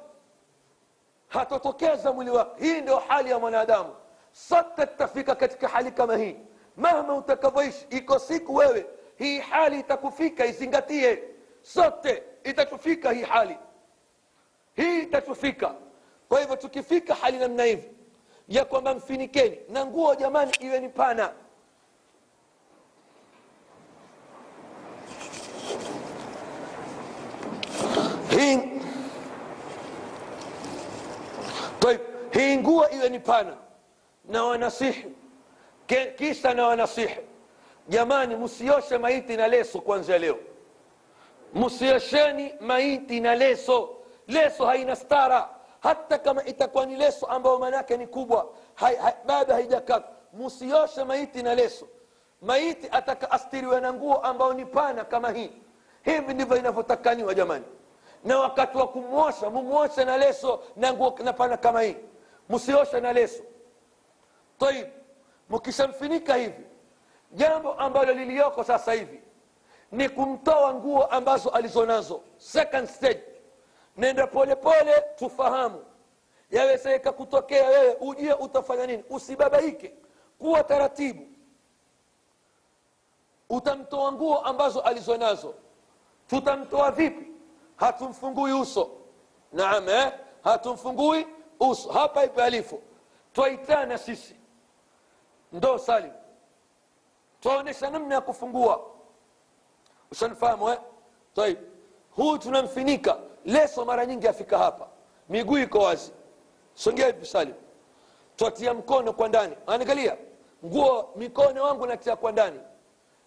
hatotokeza mwili wake hii ndio hali ya mwanadamu. Sote tutafika katika hali kama hii. Mahma utakavyoishi iko siku wewe hii hali itakufika izingatie. Sote itatufika hii hali. Hii itatufika. Kwa hivyo tukifika hali namna hivi ya kwamba mfinikeni na nguo jamani iwe ni pana. Hii Taib, hii nguo iwe ni pana na wanasihi. Kisha na wanasihi. Jamani msioshe maiti na leso kuanzia leo. Msiosheni maiti na leso. Leso haina stara. Hata kama itakuwa ni leso ambayo maanaake ni kubwa hai, hai, bado haijakata msioshe maiti na leso. Maiti ataka astiriwe na nguo ambayo ni pana kama hii. Hivi ndivyo inavyotakaniwa jamani. Na wakati wa kumwosha mumwoshe na leso na nguo na pana kama hii msioshe na leso. Taib mkishamfinika hivi jambo ambalo liliyoko sasa hivi ni kumtoa nguo ambazo alizonazo second stage. Nenda polepole tufahamu. Yawezeka kutokea wewe ujue utafanya nini. Usibabaike kuwa taratibu. Utamtoa nguo ambazo alizonazo tutamtoa vipi? Hatumfungui uso. Naam eh? hatumfungui uso hapa ipo alifu twaitana sisi. Ndo salim. Twaonyesha namna ya kufungua. Ushanifahamu eh? taib. Huyu tunamfinika. Leso mara nyingi afika hapa. Miguu iko wazi. Songea hivi salim. Twatia mkono kwa ndani. Angalia. Nguo mikono wangu natia kwa ndani.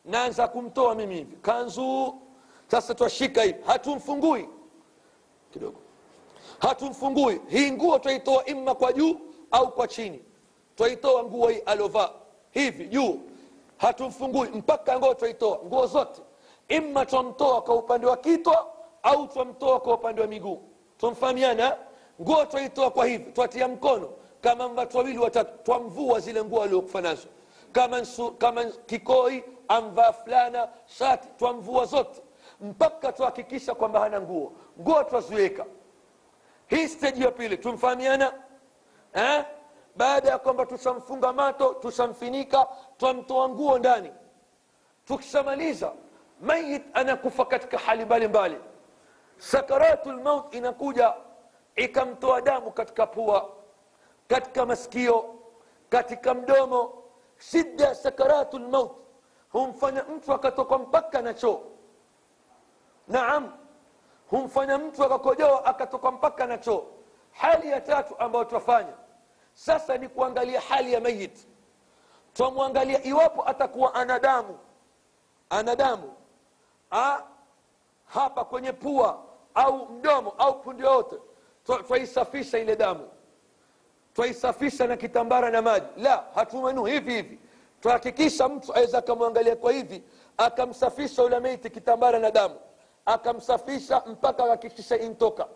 Naanza kumtoa mimi hivi. Kanzu. Sasa twashika hivi. Hatumfungui. Kidogo hatumfungui. Hii nguo twaitoa imma kwa juu au kwa chini. Twaitoa nguo hii aliovaa hivi juu. Hatumfungui. Mpaka nguo twaitoa. Nguo zote. Imma twamtoa kwa upande wa kitwa au twamtoa kwa upande wa miguu. Twamfahamiana? Nguo twaitoa kwa hivi. Twatia mkono. Kama watu wawili watatu. Twamvua zile nguo aliokufa nazo. Kama, nsu, kama kikoi amvaa fulana shati. Twamvua zote. Mpaka twahakikisha kwamba hana nguo. Nguo twaziweka hii steji ya pili tumfahamiana eh? baada ya kwamba tushamfunga mato tushamfinika twamtoa nguo ndani tukishamaliza mayit anakufa katika hali mbalimbali sakaratu lmaut inakuja ikamtoa damu katika pua katika masikio katika mdomo shida ya sakaratu lmaut humfanya mtu akatoka mpaka na choo naam humfanya mtu akakojoa akatoka mpaka na choo. Hali ya tatu ambayo twafanya sasa ni kuangalia hali ya mayit twamwangalia iwapo atakuwa ana damu ana damu A, hapa kwenye pua au mdomo au pundi yoyote twaisafisha ile damu. Twaisafisha na kitambara na maji. La hatumenu hivi hivi. Twahakikisha mtu aweza akamwangalia kwa hivi akamsafisha ule maiti kitambara na damu akamsafisha mpaka ahakikisha intoka.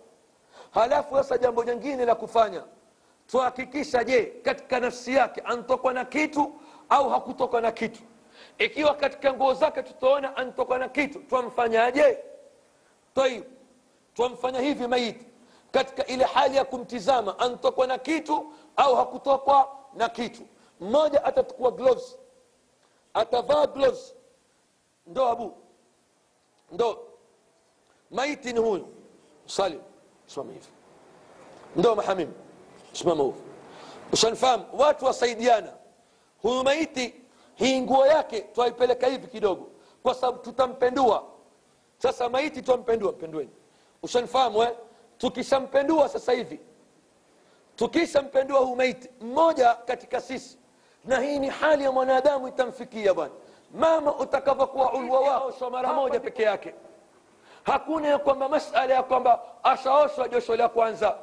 Halafu sasa jambo jingine la kufanya tuhakikisha je katika nafsi yake antokwa na kitu au hakutokwa na kitu? Ikiwa katika nguo zake tutaona antokwa na kitu twamfanyaje taib twamfanya hivi maiti katika ile hali ya kumtizama antokwa na kitu au hakutokwa na kitu? Mmoja atachukua gloves. Atavaa gloves. Ndo abu ndo maiti ni huyu salim simama hivi ndo mahamim simama huvu ushanifahamu watu wasaidiana huyu maiti hii nguo yake twaipeleka hivi kidogo kwa sababu tutampendua sasa maiti twampendua mpendweni ushanifahamu eh? tukishampendua sasa hivi tukishampendua huu maiti mmoja katika sisi na hii ni hali ya mwanadamu itamfikia bwana mama utakavyokuwa ulwa wako mara moja peke yake hakuna ya kwamba masala ya kwamba ashaoshwa josho la kwanza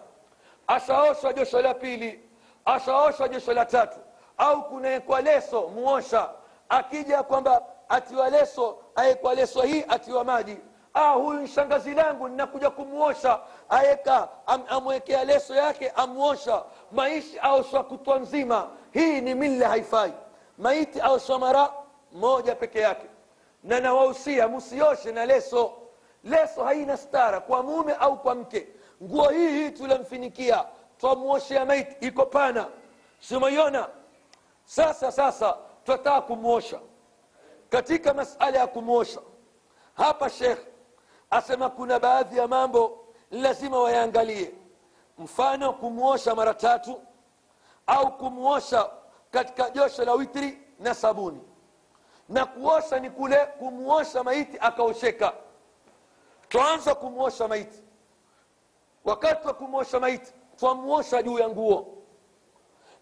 ashaoshwa josho la pili ashaoshwa josho la tatu. Au kunawekwa leso muosha. Akija kwamba atiwa leso aekwa leso hii atiwa maji. Ah, huyu shangazi langu ninakuja kumuosha. Aeka am, amwekea leso yake amuosha. Maishi aoshwa kutwa nzima. Hii ni mila haifai. Maiti aoshwa mara moja peke yake. Na nawahusia msioshe na leso leso haina stara kwa mume au kwa mke. Nguo hii hii tulamfinikia twamwoshea maiti iko pana. Simaiona sasa sasa twataka kumwosha. Katika masala ya kumwosha hapa shekh asema kuna baadhi ya mambo lazima wayaangalie mfano kumwosha mara tatu au kumwosha katika josho la witri na sabuni. Na kuosha ni kule kumwosha maiti akaosheka twaanza kumwosha maiti. Wakati wa kumwosha maiti twamwosha juu ya nguo.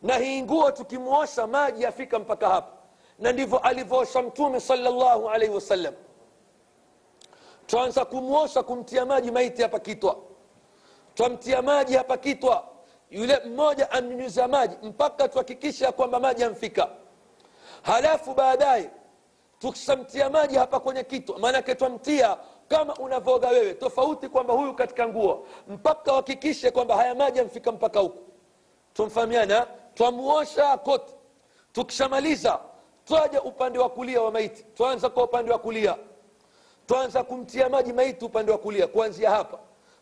Na hii nguo tukimwosha maji yafika mpaka hapa. Na ndivyo alivyoosha mtume salllahu alaihi wasallam. Twaanza kumwosha kumtia maji maiti hapa kitwa. Twamtia maji hapa kitwa. Yule mmoja amnyunyuza maji mpaka tuhakikisha kwamba maji amfika halafu baadaye tukishamtia maji hapa kwenye kitwa maanake twamtia kama unavyooga wewe tofauti kwamba huyu katika nguo. Mpaka uhakikishe kwamba haya maji amfika mpaka huku. Tumfahamiana twamuosha kote tukishamaliza twaja upande wa kulia wa maiti. Twaanza kwa upande wa kulia. Twaanza kumtia maji maiti upande wa kulia kuanzia hapa.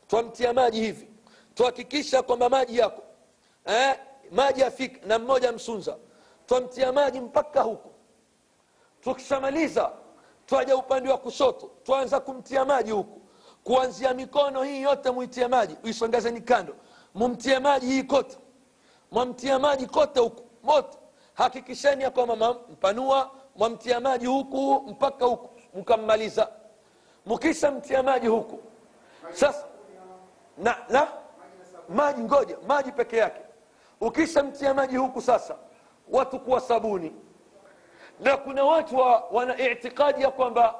Twamtia maji hivi. Tuhakikisha kwamba maji yako eh, maji afika na mmoja msunza. Twamtia maji mpaka huku. Tukishamaliza twaja upande wa kushoto twaanza kumtia maji huku. Kuanzia mikono hii yote muitie maji uisongezeni kando. Mumtie maji hii kote. Mwamtia maji kote huku moto. Hakikisheni ya mpanua. Mwamtia maji huku mpaka huku mkammaliza. Mkisha mtia maji huku sasa na, na maji ngoja maji peke yake. Ukisha mtia maji huku sasa watu kuwa sabuni na kuna watu wa, wana itikadi ya kwamba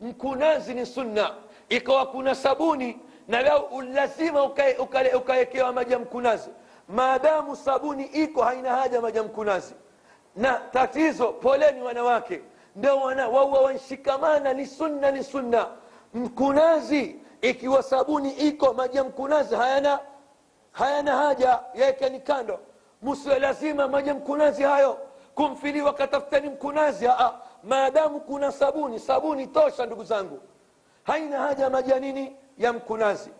mkunazi ni sunna ikawa kuna sabuni na lau lazima ukaekewa uka, uka maji ya mkunazi. Maadamu sabuni iko haina haja maji ya mkunazi. Na tatizo poleni wanawake. Ndio wana waua wanshikamana ni sunna ni sunna. Mkunazi ikiwa sabuni iko maji ya mkunazi hayana hayana haja yaekeni kando. Musiwe lazima maji ya mkunazi hayo kumfiliwa katafuteni mkunazi aa maadamu kuna sabuni. Sabuni tosha ndugu zangu. Haina haja maji ya nini? Ya mkunazi.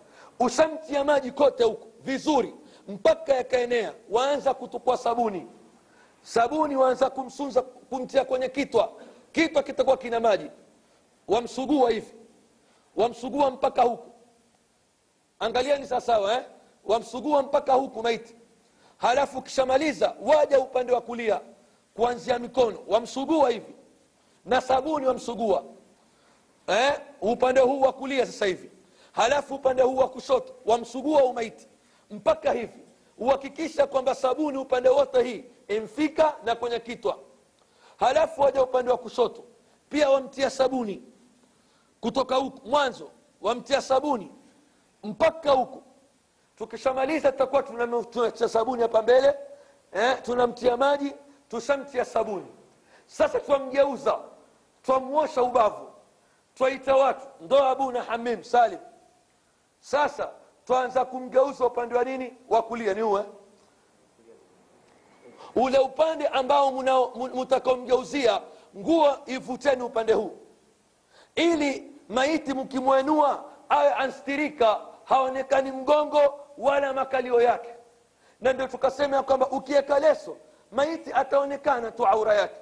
Ushamtia maji kote huku vizuri mpaka yakaenea. Waanza kutukua sabuni. Sabuni waanza kumsunza kumtia kwenye kitwa. Kitwa kitakuwa kina maji. Wamsugua hivi. Wamsugua mpaka huku. Angalieni sawasawa eh? wamsugua mpaka huku maiti. Halafu kishamaliza waja upande wa kulia kuanzia mikono wamsugua hivi. Na sabuni wamsugua. Eh? upande huu wa kulia sasa hivi. Halafu upande huu wa kushoto wamsugua umaiti. Mpaka hivi. Uhakikisha kwamba sabuni upande wote hii imfika na kwenye kitwa. Halafu waja upande wa kushoto. Pia wamtia sabuni. Kutoka huku mwanzo wamtia sabuni. Mpaka huku. Tukishamaliza tutakuwa tunatia sabuni hapa mbele. Eh, tunamtia maji tushamtia sabuni sasa twamgeuza twamwosha ubavu twaita watu ndo abu na hamim salim sasa twaanza kumgeuza upande wa nini? Wa kulia ni uwe ule upande ambao mutakaomgeuzia nguo ivuteni upande huu. Ili maiti mkimwenua awe anstirika haonekani mgongo wala makalio yake. Na ndio tukasema ya kwamba ukiweka leso maiti ataonekana tu aura yake.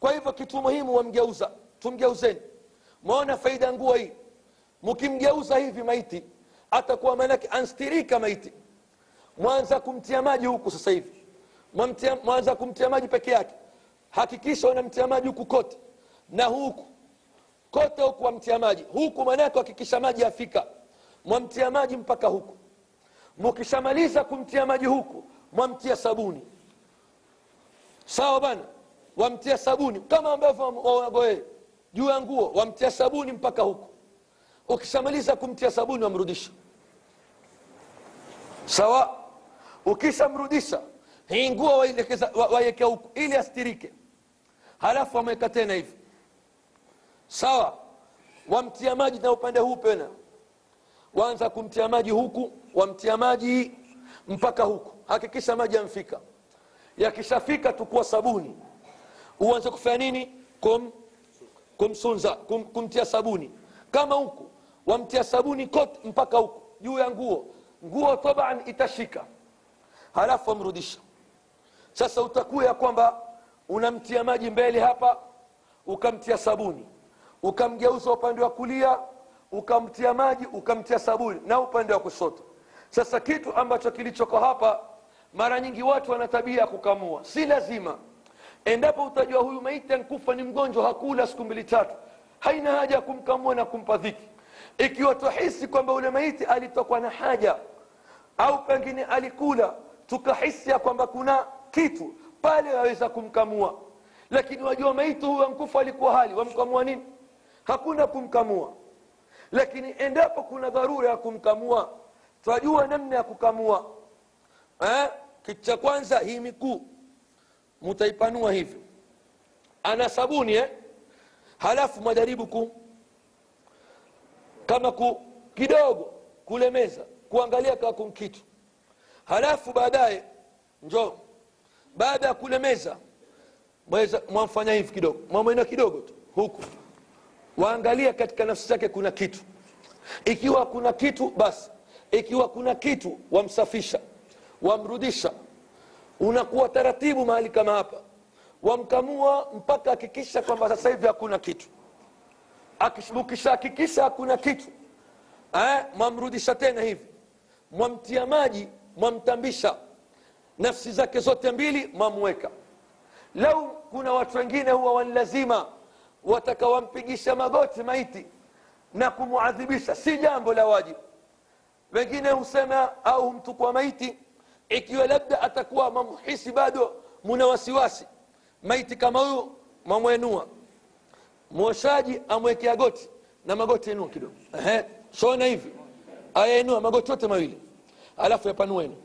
Kwa hivyo kitu muhimu wamgeuza tumgeuzeni. Mwaona faida nguo hii. Mkimgeuza hivi maiti atakuwa maanake anstirika maiti. Mwanza kumtia maji huku sasa hivi. Mwanza kumtia maji peke yake. Hakikisha unamtia maji huku kote. Na huku. Kote huku wamtia maji. Huku manake hakikisha maji afika mwamtia maji mpaka huku. Mkishamaliza kumtia maji huku mwamtia sabuni sawa bana wamtia sabuni. Kama ambavyo wagoe juu ya nguo wamtia sabuni mpaka huku ukishamaliza kumtia sabuni wamrudisha sawa? Ukishamrudisha hii nguo waiwekea huko ili astirike. Halafu wameweka tena hivi. Sawa? Wamtia maji na upande huu pena waanza kumtia maji huku wamtia maji mpaka huku. Hakikisha maji yamfika yakishafika tukuwa sabuni. Uanze kufanya nini? Kum, kumsunza kum, kumtia sabuni. Kama huku wamtia sabuni kote mpaka huku. Juu ya nguo. Nguo taban itashika. Halafu wamrudisha. Sasa utakuwa ya kwamba unamtia maji mbele hapa ukamtia sabuni. Ukamgeuza upande wa kulia ukamtia maji ukamtia sabuni. Na upande wa kushoto. Sasa kitu ambacho kilichoko hapa mara nyingi watu wana tabia ya kukamua. Si lazima. Endapo utajua huyu maiti ankufa ni mgonjwa hakula siku mbili tatu haina haja ya kumkamua na kumpa dhiki. Ikiwa tuhisi kwamba ule maiti alitokwa na haja au pengine alikula tukahisi ya kwamba kuna kitu pale waweza kumkamua. Lakini wajua maiti huyu ankufa alikuwa hali wamkamua nini? Hakuna kumkamua. Lakini endapo kuna dharura ya kumkamua twajua namna ya kukamua. Eh? Kitu cha kwanza hii miguu mutaipanua hivi ana sabuni eh? halafu mwajaribu ku kama ku, kidogo kulemeza kuangalia kaa kun halafu baadaye njo baada ya kulemeza mweza mwamfanya hivi kidogo. Mwamwena kidogo tu huku. Waangalia katika nafsi zake kuna kitu. Ikiwa kuna kitu basi. Ikiwa kuna kitu wamsafisha wamrudisha. Unakuwa taratibu mahali kama hapa. Wamkamua mpaka hakikisha kwamba sasa hivi hakuna kitu. Ukishahakikisha hakuna kitu eh, mwamrudisha tena hivi. Mwamtia maji mwamtambisha. Nafsi zake zote mbili mwamweka. Lau kuna watu wengine huwa wanlazima watakawampigisha magoti maiti na kumwadhibisha si jambo la wajibu. Wengine husema au humtukua maiti ikiwa labda atakuwa mamhisi bado muna wasiwasi. Maiti kama huyu mamwenua. Mwoshaji amwekea goti na magoti yanua kidogo. Ehe, shona hivi. Ayainua magoti yote mawili. Alafu yapanueni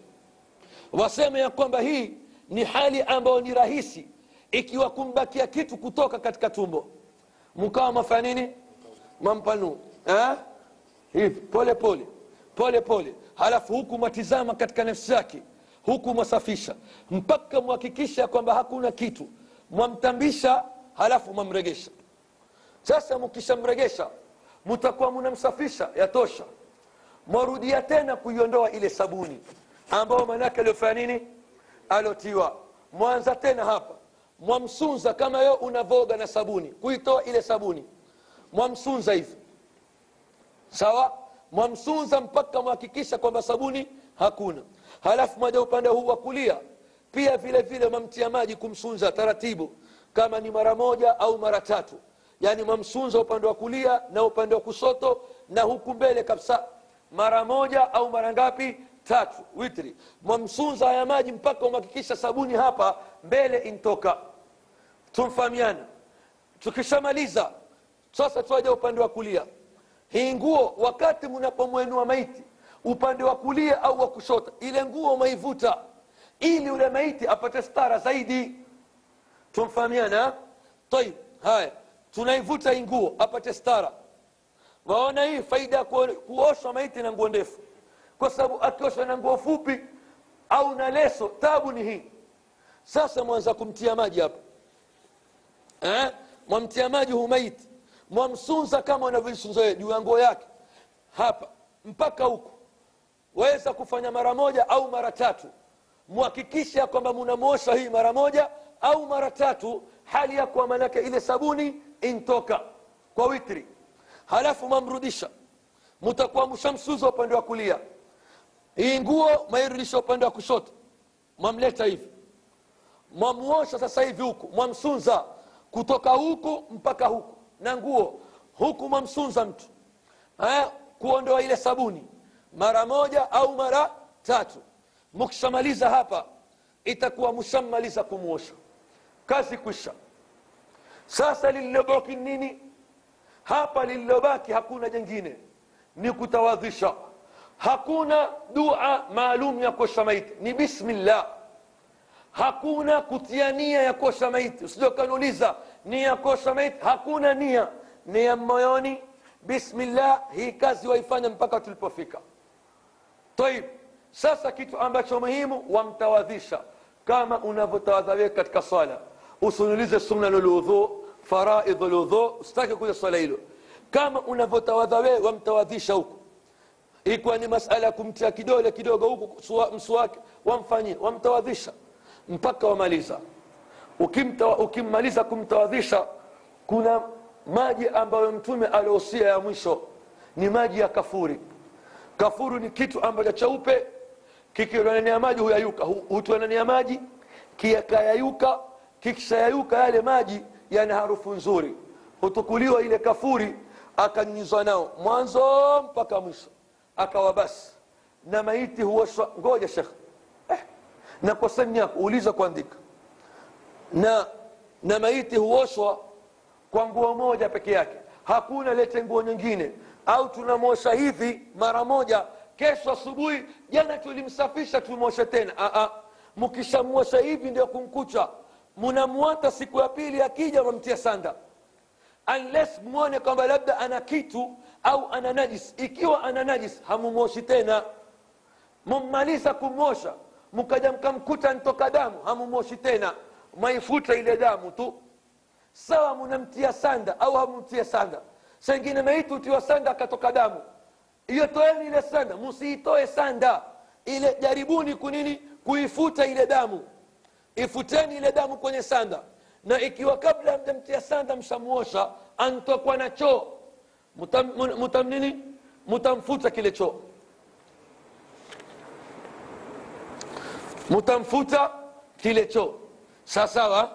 waseme ya kwamba hii ni hali ambayo ni rahisi ikiwa kumbakia kitu kutoka katika tumbo. Mkawa mafanya nini? Mampanuu eh? hivi pole pole. Pole pole halafu huku mwatizama katika nafsi yake huku mwasafisha mpaka mwhakikisha kwamba hakuna kitu. Mwamtambisha halafu mwamregesha. Sasa mkishamregesha mtakuwa mnamsafisha yatosha. Mwarudia tena kuiondoa ile sabuni ambayo manake aliofanya nini? Alotiwa mwanza tena hapa. Mwamsunza kama yo unavoga na sabuni kuitoa ile sabuni. Mwamsunza hivi. Sawa mwamsunza mpaka mwhakikisha kwamba sabuni hakuna. Halafu mwaja upande huu wa kulia pia vile vile mwamtia maji kumsunza taratibu kama ni mara moja au mara tatu. Yaani mwamsunza upande wa kulia na upande wa kusoto na huku mbele kabisa mara moja au mara ngapi? Tatu witri. Mwamsunza haya maji mpaka umhakikisha sabuni hapa mbele intoka. Tumfahamiana tukishamaliza sasa tuaja upande wa kulia hii nguo wakati mnapomwenua maiti upande wa kulia au wa kushoto ile nguo umeivuta ili ule maiti apate stara zaidi. Tumfahamiana tayib haya tunaivuta hii nguo apate stara. Waona hii faida ya kuoshwa maiti na nguo ndefu. Kwa sababu akioshwa na nguo fupi au na leso tabu ni hii. Sasa mwanza kumtia maji hapa. Eh? mwamtia maji hu maiti mwamsunza kama unavyoisunza juu ya nguo yake. Hapa mpaka huku. Waweza kufanya mara moja au mara tatu. Muhakikisha kwamba munamwosha hii mara moja au mara tatu hali ya kuwa manake ile sabuni intoka kwa witri. Halafu mwamrudisha. Mutakuwa mshamsuza upande wa kulia. Hii nguo mairudisha upande wa kushoto. Mwamleta hivi. Mwamuosha sasa hivi huku. Mwamsunza kutoka huku mpaka huku na nguo huku mwamsunza mtu eh, kuondoa ile sabuni mara moja au mara tatu. Mukishamaliza hapa itakuwa mshammaliza kumwosha kazi kwisha. Sasa lililobaki nini? Hapa lililobaki hakuna jengine. Ni kutawadhisha. Hakuna dua maalum ya kuosha maiti. Ni bismillah. Hakuna kutiania ya kuosha maiti. Usije ukaniuliza nia ya hakuna nia. Nia moyoni bismillah hii kazi waifanya mpaka tulipofika. Taib sasa kitu ambacho muhimu wamtawadhisha. Kama unavyotawadha wewe katika swala usunulize sunna luludhu faraidhu ludhu usitaki kuja swala hilo. Kama unavyotawadha wewe wamtawadhisha huko ikiwa ni masala ya kumtia kidole kidogo huku msuwake wamfanyie wamtawadhisha. Mpaka wamaliza Ukimmaliza kumtawadhisha kuna maji ambayo mtume aliosia ya mwisho ni maji ya kafuri. Kafuru ni kitu ambacho cheupe kikiwa maji huyayuka Hu- hutiwa ndani ya maji kiyakayayuka kikishayayuka yale maji yana harufu nzuri. Hutukuliwa ile kafuri akanyunyizwa nao mwanzo mpaka mwisho. Akawa basi. Na maiti huoshwa ngoja shekh eh, na kwa sani yako kuandika na na maiti huoshwa kwa nguo moja peke yake. Hakuna lete nguo nyingine. Au tunamwosha hivi mara moja kesho asubuhi jana tulimsafisha tumoshe tena. Aa, mkishamwosha hivi ndio kumkucha. Munamwata siku ya pili akija mamtia sanda. Unless mwone kwamba labda ana kitu au ana najis ikiwa ana najis hamumwoshi tena. Mummaliza kumwosha mkaja mkamkuta ntoka damu hamumwoshi tena mwaifuta ile damu tu. Sawa munamtia sanda au hamumtia sanda. Sengine maiti utiwa sanda akatoka damu. Hiyo toeni ile sanda msiitoe sanda. Ile jaribuni kunini kuifuta ile damu. Ifuteni ile damu kwenye sanda. Na ikiwa kabla mjamtia sanda mshamuosha antokwa na choo. Mutam, mutam nini? Kile choo. Mutamfuta kile choo sawasawa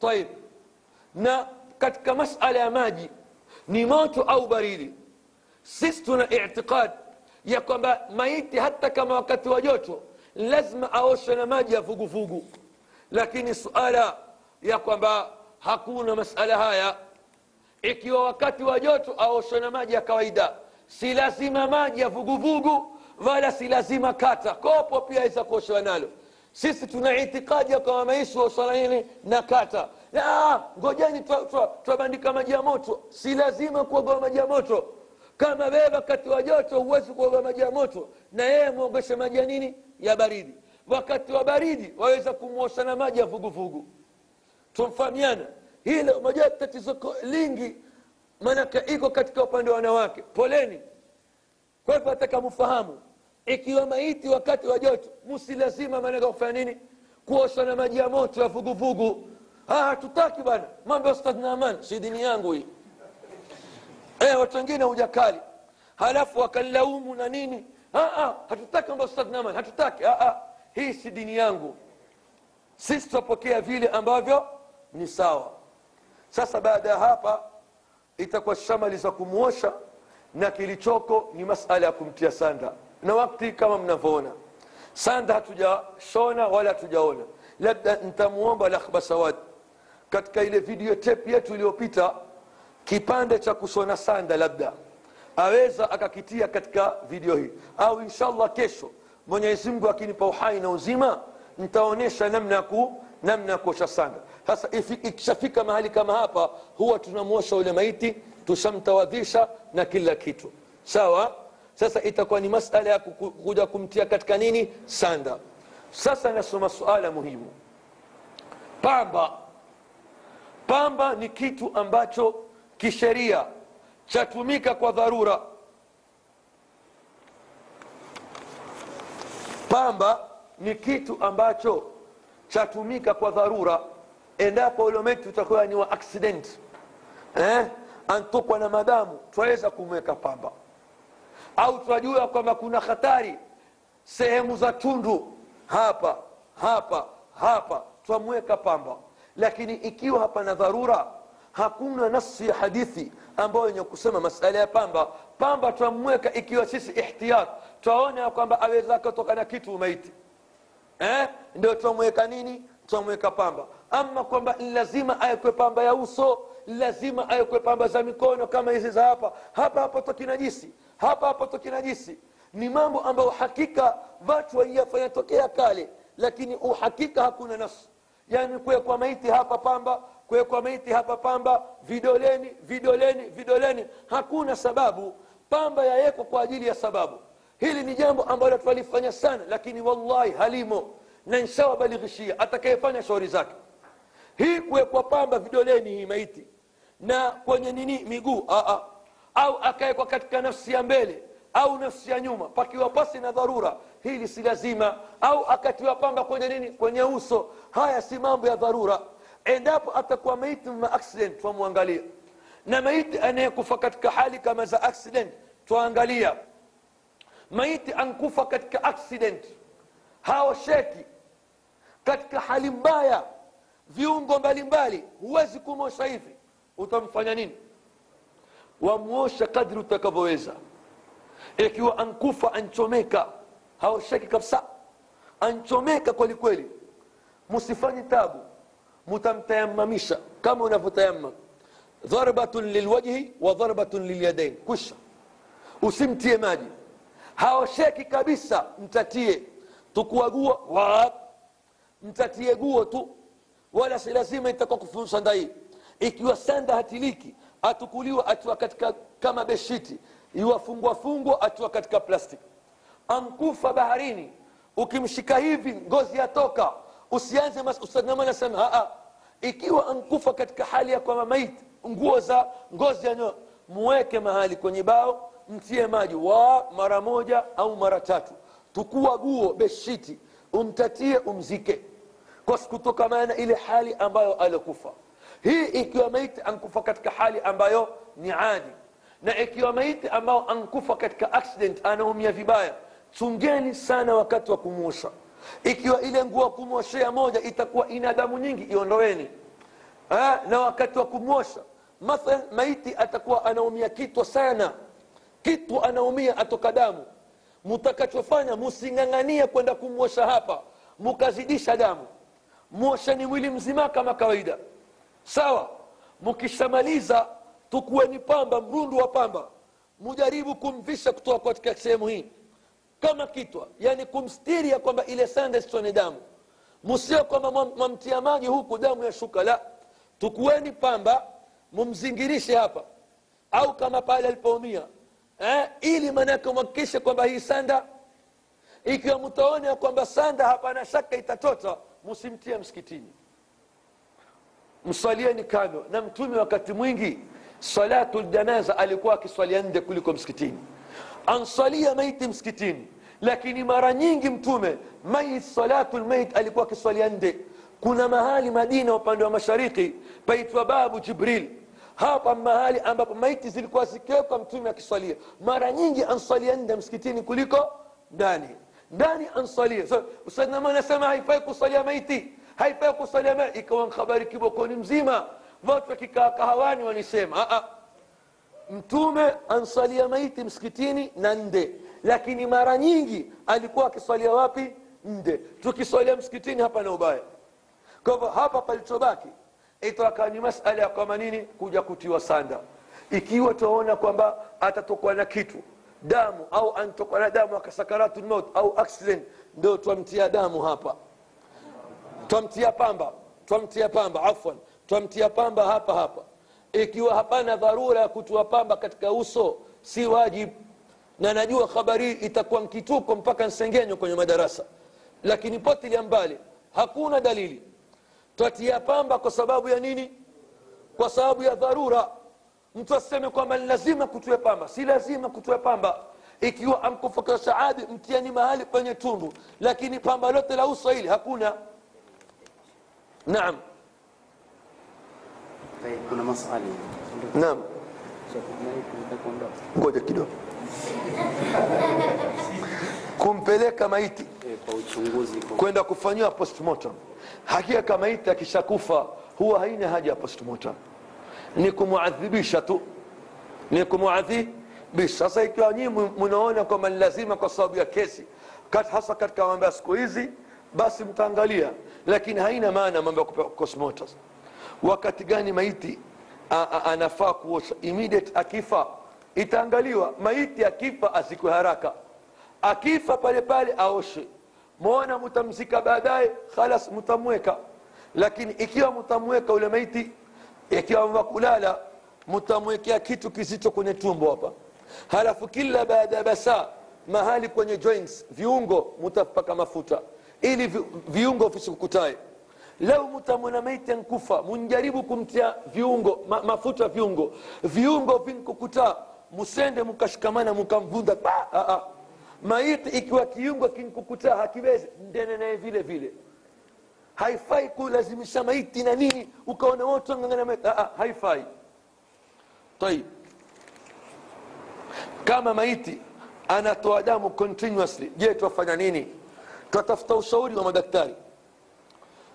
taib. Na katika masala ya maji ni moto au baridi sisi tuna itiqad ya kwamba maiti hata kama wakati wa joto lazima aoshwe na maji ya vuguvugu. Lakini suala ya kwamba hakuna masala haya ikiwa wakati wa joto aoshwe na maji ya kawaida si lazima maji ya vuguvugu wala si lazima kata. Kopo pia aweza kuoshewa nalo sisi tuna itikadi ya kwamba maisha waosha nini na kata. Ah, ngojeni twabandika maji ya moto. Si lazima kuogoa maji ya moto. Kama wewe wakati wa joto huwezi kuoga maji ya moto na yeye mwogeshe maji ya nini? Ya baridi. Wakati wa baridi waweza kumwosha na maji ya vuguvugu. Tumfahamiana hilo moja tatizo lingi maanake iko katika upande wa wanawake. Poleni. Kwa hivyo nataka mfahamu ikiwa maiti wakati wa joto musi lazima maanake kufanya nini? Kuoshwa na maji ya moto ya vuguvugu. Ah, hatutaki bana mambo ya ustadh si dini yangu hii. E, watu wengine hujakali halafu wakalaumu na nini? Ah, ah, hatutaki mambo ya ustadh hatutaki. Hii si dini yangu. Sisi tutapokea vile ambavyo ni sawa. Sasa baada ya hapa itakuwa shamali za kumwosha na kilichoko ni masala ya kumtia sanda na wakti kama mnavyoona sanda hatujashona wala hatujaona. Labda ntamwomba lakhba sawad katika ile video tape yetu iliyopita kipande cha kushona sanda labda aweza akakitia katika video hii. Au inshallah kesho mwenyezi mungu akinipa uhai na uzima ntaonyesha namna ya namna ya kuosha sanda. Sasa ikishafika mahali kama hapa huwa tunamwosha ule maiti tushamtawadhisha na kila kitu. Sawa sasa itakuwa ni masala ya kuja kumtia katika nini? Sanda. Sasa nasoma suala muhimu. Pamba. Pamba ni kitu ambacho kisheria chatumika kwa dharura. Pamba ni kitu ambacho chatumika kwa dharura. Endapo ulometi utakuwa ni wa accident eh? antokwa na madamu twaweza kumweka pamba au tunajua kwamba kuna hatari sehemu za tundu. Hapa hapa hapa twamweka pamba. Lakini ikiwa hapana dharura hakuna nafsi ya hadithi ambayo yenye kusema masala ya pamba. Pamba twamweka ikiwa sisi ihtiyat twaona ya kwamba aweza akatoka na kitu maiti. Eh? ndio twamweka nini? Twamweka pamba. Ama kwamba ni lazima awekwe pamba ya uso lazima awekwe pamba za mikono kama hizi za hapa. Hapa hapa najisi hapa hapa najisi ni mambo ambayo hakika watu waiyafanya tokea kale lakini uhakika hakuna nafsi. Yani kuwekwa maiti hapa pamba kuwekwa maiti hapa pamba vidoleni vidoleni vidoleni. Hakuna sababu. Pamba yawekwa kwa ajili ya sababu. Hili ni jambo ambalo twalifanya sana lakini wallahi halimo. Na nshawabalighishia atakayefanya shauri zake. Hii kuwekwa pamba vidoleni hii maiti na kwenye nini miguu au akawekwa katika nafsi ya mbele au nafsi ya nyuma pakiwa pasi na dharura hili si lazima. Au akatiwa pamba kwenye nini kwenye uso haya si mambo ya dharura. Endapo atakuwa maiti ma accident twamwangalia na maiti anayekufa katika hali kama za accident twaangalia. Maiti ankufa katika accident haosheki katika hali mbaya viungo mbalimbali huwezi kumosha hivi utamfanya nini? Wamwosha kadri utakavyoweza. Ikiwa ankufa anchomeka. Haosheki kabisa. Anchomeka kwelikweli msifanye tabu. Mutamtayamamisha kama unavyotayamam dharbatun lilwajhi wa dharbatun lilyadain kusha usimtie maji. Haosheki kabisa. Mtatie. Tukuagua mtatie guo tu. Wala si lazima itakuwa kufunsa sanda hii ikiwa sanda hatiliki atukuliwa atiwa katika kama beshiti. Iwafungwa fungwa atiwa katika plastiki ankufa baharini. Ukimshika hivi ngozi yatoka. Usianze usanamanasemha ikiwa ankufa katika hali ya kwamba maiti nguo za ngozi ya nyoa muweke mahali kwenye bao mtie maji. Wa mara moja au mara tatu. Tukua guo beshiti. Umtatie umzike. Kwa kutokamana na ile hali ambayo alikufa hii ikiwa maiti ankufa katika hali ambayo ni adi na ikiwa maiti ambao ankufa katika accident anaumia vibaya chungeni sana wakati wa kumwosha ikiwa ile nguo ya kumwoshea moja itakuwa ina damu nyingi iondoeni. Ha? na wakati wa kumwosha mathalan maiti atakuwa anaumia kitwa sana. Kitwa anaumia atoka damu. Mtakachofanya musing'ang'anie kwenda kumwosha hapa. Mukazidisha damu. Mwosheni mwili mzima kama kawaida sawa mkishamaliza tukueni pamba mrundu wa pamba. Mujaribu kumvisha kutoka katika sehemu hii. Kama kitwa yani kumstiri ya kwamba ile sanda sitone damu. Msio kwamba mwamtia maji huku damu ya shuka la. Tukueni pamba mumzingirishe hapa. Au kama pale alipoumia eh, ili maanake mhakikishe kwamba hii sanda ikiwa mtaona kwamba sanda hapana shaka itatota msimtie msikitini mswalieni kando na mtume wakati mwingi salatu ljanaza alikuwa akiswalia nde kuliko msikitini answalia maiti msikitini lakini mara nyingi mtume mayit salatu lmayit alikuwa akiswalia nde kuna mahali madina upande wa mashariki paitwa babu jibril hapa mahali ambapo maiti zilikuwa zikiwekwa mtume akiswalia mara nyingi answalia nde msikitini kuliko ndani ndani answalia so, usadnama anasema haifai kuswalia maiti haifai kuswalia maiti ikawa habari kibokoni mzima. Watu wakikaa kahawani wanisema Aa, mtume ansalia maiti msikitini na nde. Lakini mara nyingi alikuwa akisalia wapi? Nde. Tukisalia msikitini hapa na ubaya. Kwa hivyo hapa palichobaki itakaa ni masala ya kwamba nini? Kuja kutiwa sanda. Ikiwa tuaona kwamba atatokwa na kitu damu au antokwa na damu akasakaratu maut au accident ndio twamtia damu hapa twamtia pamba twamtia pamba afwan. Twamtia pamba hapa hapa. Ikiwa hapana dharura ya kutua pamba katika uso si wajib. Na najua habari itakuwa nkituko mpaka nsengenyo kwenye madarasa. Lakini potilia mbali hakuna dalili. Twatia pamba kwa sababu ya nini? Kwa sababu ya dharura. Mtu aseme kwamba ni lazima kutue pamba. Si lazima kutue pamba. Ikiwa amkufa saadi mtiani mahali penye tundu lakini pamba lote la uso hili hakuna naam. Kuna maswali. Naam. Ngoja kidogo. Kumpeleka maiti. Kwa uchunguzi kwenda kufanyiwa postmortem. Hakika maiti akishakufa huwa haina haja ya postmortem. Ni kumuadhibisha tu. Ni kumuadhibisha. Sasa ikiwa nyii mnaona kwamba ni lazima kwa sababu ya kesi kat, hasa katika mambo ya siku hizi basi mtaangalia lakini haina maana mambo ya postmortem wakati gani maiti anafaa kuosha? Immediate akifa. Itaangaliwa maiti akifa asikwe haraka. Akifa pale pale aoshe. Mwona mtamzika baadaye khalas mtamweka lakini ikiwa mtamweka ule maiti ikiwa mwa kulala mtamwekea kitu kizito kwenye tumbo hapa. Halafu kila baada ya basaa mahali kwenye joints viungo mutapaka mafuta ili viungo visikukutae. Lau mutamwona maiti nkufa munjaribu kumtia viungo ma, mafuta viungo. Viungo vinkukutaa musende mukashikamana mukamvunda maiti ikiwa kiungo kinkukutaa hakiwezi ndene naye vile vile. Haifai kulazimisha maiti na nini ukaona wote wangangana haifai. Tayib kama maiti anatoa damu continuously. Je twafanya nini twatafuta ushauri wa madaktari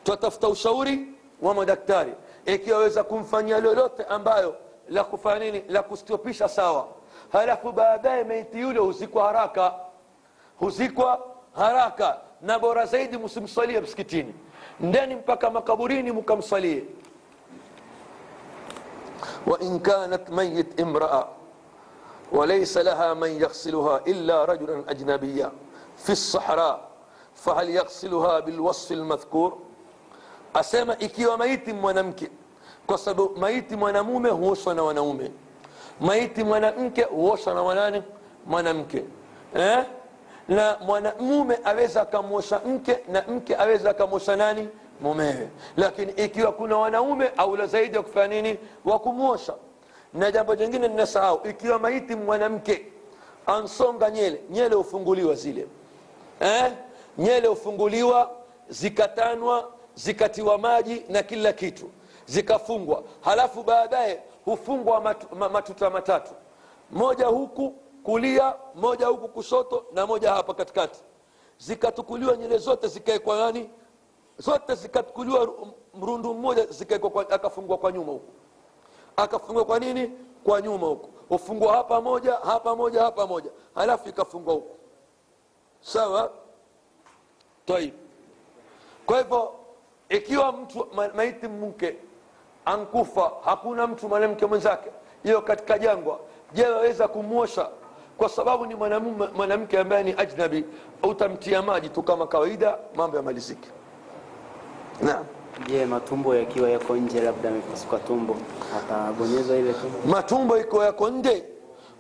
twatafuta ushauri wa madaktari ikiwa waweza kumfanyia lolote ambayo la kufanya nini la kustopisha sawa halafu baadaye maiti yule huzikwa haraka huzikwa haraka na bora zaidi msimsalie msikitini ndeni mpaka makaburini mkamsalie وإن كانت ميت امرأة وليس لها من يغسلها إلا رجلا أجنبيا في الصحراء fahal yaghsiluha bilwasfi lmadhkur asema ikiwa maiti mwanamke kwa sababu maiti mwanamume huoshwa na wanaume maiti mwanamke huoshwa na wanane mwanamke eh? na mwanamume aweza akamwosha mke na mke aweza akamwosha nani mumewe lakini ikiwa kuna wanaume aula zaidi ya kufanya nini wa na jambo jingine ninasahau ikiwa maiti mwanamke ansonga nyele nyele hufunguliwa zile eh? Nyele hufunguliwa zikatanwa zikatiwa maji na kila kitu zikafungwa. Halafu baadaye hufungwa matu, matuta matatu. Moja huku kulia moja huku kushoto na moja hapa katikati. Zikatukuliwa nyele zote zikaekwa nani? Zote zikatukuliwa mrundu mmoja zikaekwa akafungwa kwa nyuma huku. Akafungwa kwa nini? Kwa nyuma huku. Hufungwa hapa moja hapa moja hapa moja. Halafu ikafungwa huku. Sawa taib kwa hivyo ikiwa mtu maiti mke ankufa hakuna mtu mwanamke mwenzake hiyo katika jangwa je waweza kumwosha? Kwa sababu ni mwanamke ambaye ni ajnabi utamtia maji tu kama kawaida mambo yamalizike. Naam. Je, matumbo yakiwa yako nje, labda amepasuka tumbo, atabonyeza ile tumbo? matumbo iko yako nje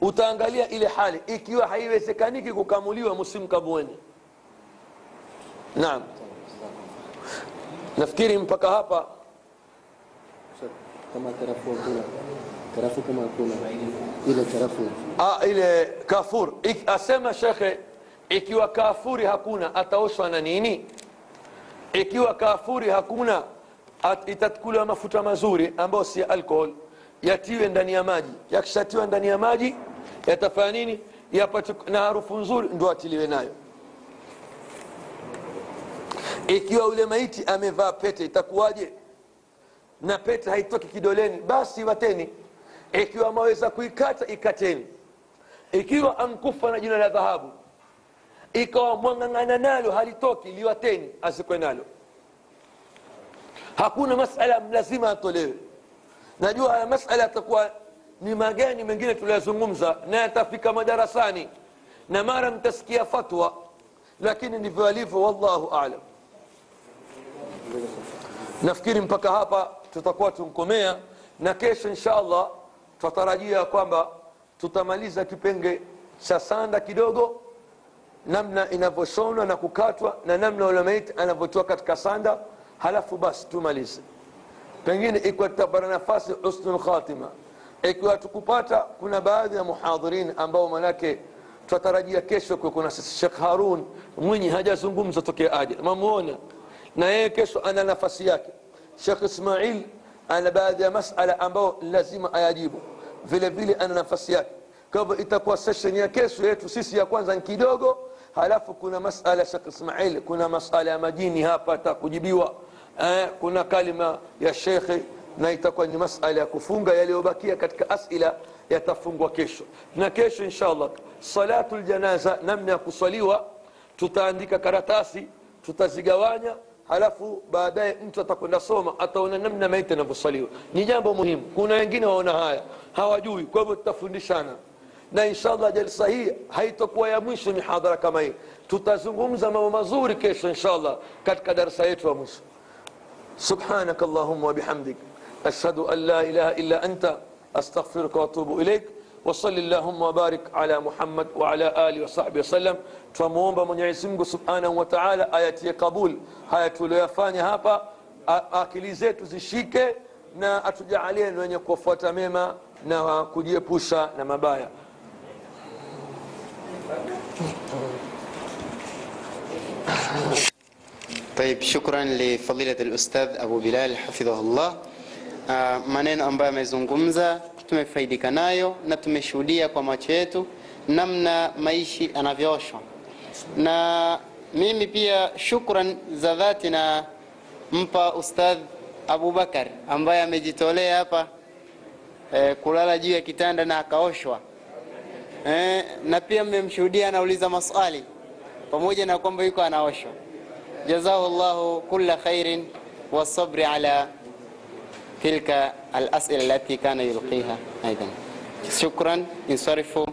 utaangalia ile hali. Ikiwa haiwezekaniki kukamuliwa msimkamueni naam. Nafikiri mpaka hapa. Kama karafuu hakuna karafuu kama hakuna ile karafuu ah, ile kafur. Ik, asema shekhe ikiwa kafuri hakuna ataoshwa na nini? Ikiwa kafuri hakuna at, mafuta mazuri ambayo si alkohol, yatiwe ndani ya maji. Yakishatiwa ndani ya maji yatafanya nini? Yapate na harufu nzuri ndo atiliwe nayo ikiwa ule maiti amevaa pete itakuwaje? Na pete haitoki kidoleni basi wateni ikiwa ameweza kuikata ikateni. Ikiwa amkufa na jina la dhahabu ikawa mwang'ang'ana nalo halitoki liwateni asikwe nalo. Hakuna masala lazima atolewe. Najua haya masala yatakuwa ni magani mengine tuliyozungumza na yatafika madarasani na mara mtasikia fatwa lakini ndivyo alivyo wallahu alam nafikiri mpaka hapa tutakuwa tunkomea na kesho insha allah tutatarajia kwamba tutamaliza kipenge cha sanda kidogo namna inavyoshonwa na kukatwa na namna ulamaiti anavyotoa katika sanda. Halafu basi tumalize. Pengine ikiwa tutapata nafasi husnu lkhatima ikiwa tukupata kuna baadhi ya muhadhirin ambao manake twatarajia kesho kuna shekh Harun Mwinyi hajazungumza tokea aje mamuona na yeye kesho ana nafasi yake Sheikh Ismail ana baadhi ya masala ambao lazima ayajibu vile vile ana nafasi yake kwa hivyo itakuwa session ya kesho yetu sisi ya kwanza ni kidogo halafu kuna masala Sheikh Ismail kuna masala ya majini hapa atakujibiwa eh, kuna kalima ya shekhe na itakuwa ni masala ya kufunga yaliyobakia katika asila yatafungwa kesho na kesho inshallah salatu ljanaza namna ya kuswaliwa tutaandika karatasi tutazigawanya halafu baadaye mtu atakwenda soma ataona namna maiti anavyoswaliwa ni jambo muhimu kuna wengine waona haya hawajui kwa hivyo tutafundishana na inshallah jalsa hii haitokuwa ya mwisho mihadhara kama hii tutazungumza mambo mazuri kesho inshallah katika darasa yetu ya mwisho سبحانك اللهم وبحمدك أشهد أن لا إله إلا أنت أستغفرك وأتوب إليك وصل اللهم وبارك على محمد وعلى آله وصحبه وسلم twamuomba mwenyezi mungu subhanahu wa taala ayatie kabul haya tulioyafanya hapa a- akili zetu zishike na atujaalie ni wenye kuwafuata mema na kujiepusha na mabaya طيب شكرا لفضيلة الأستاذ أبو بلال حفظه الله Ah, maneno ambayo amezungumza tumefaidika nayo na tumeshuhudia kwa macho yetu namna maishi anavyooshwa na mimi pia shukran za dhati na mpa Ustadh Abubakar ambaye amejitolea hapa e, kulala juu ya kitanda na akaoshwa e, na pia mmemshuhudia anauliza maswali pamoja na kwamba yuko anaoshwa. Jazahu llahu kula khairin wasabri ala tilka alasila alati kana yulqiha aidan. Shukran, insarifu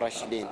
rashidin.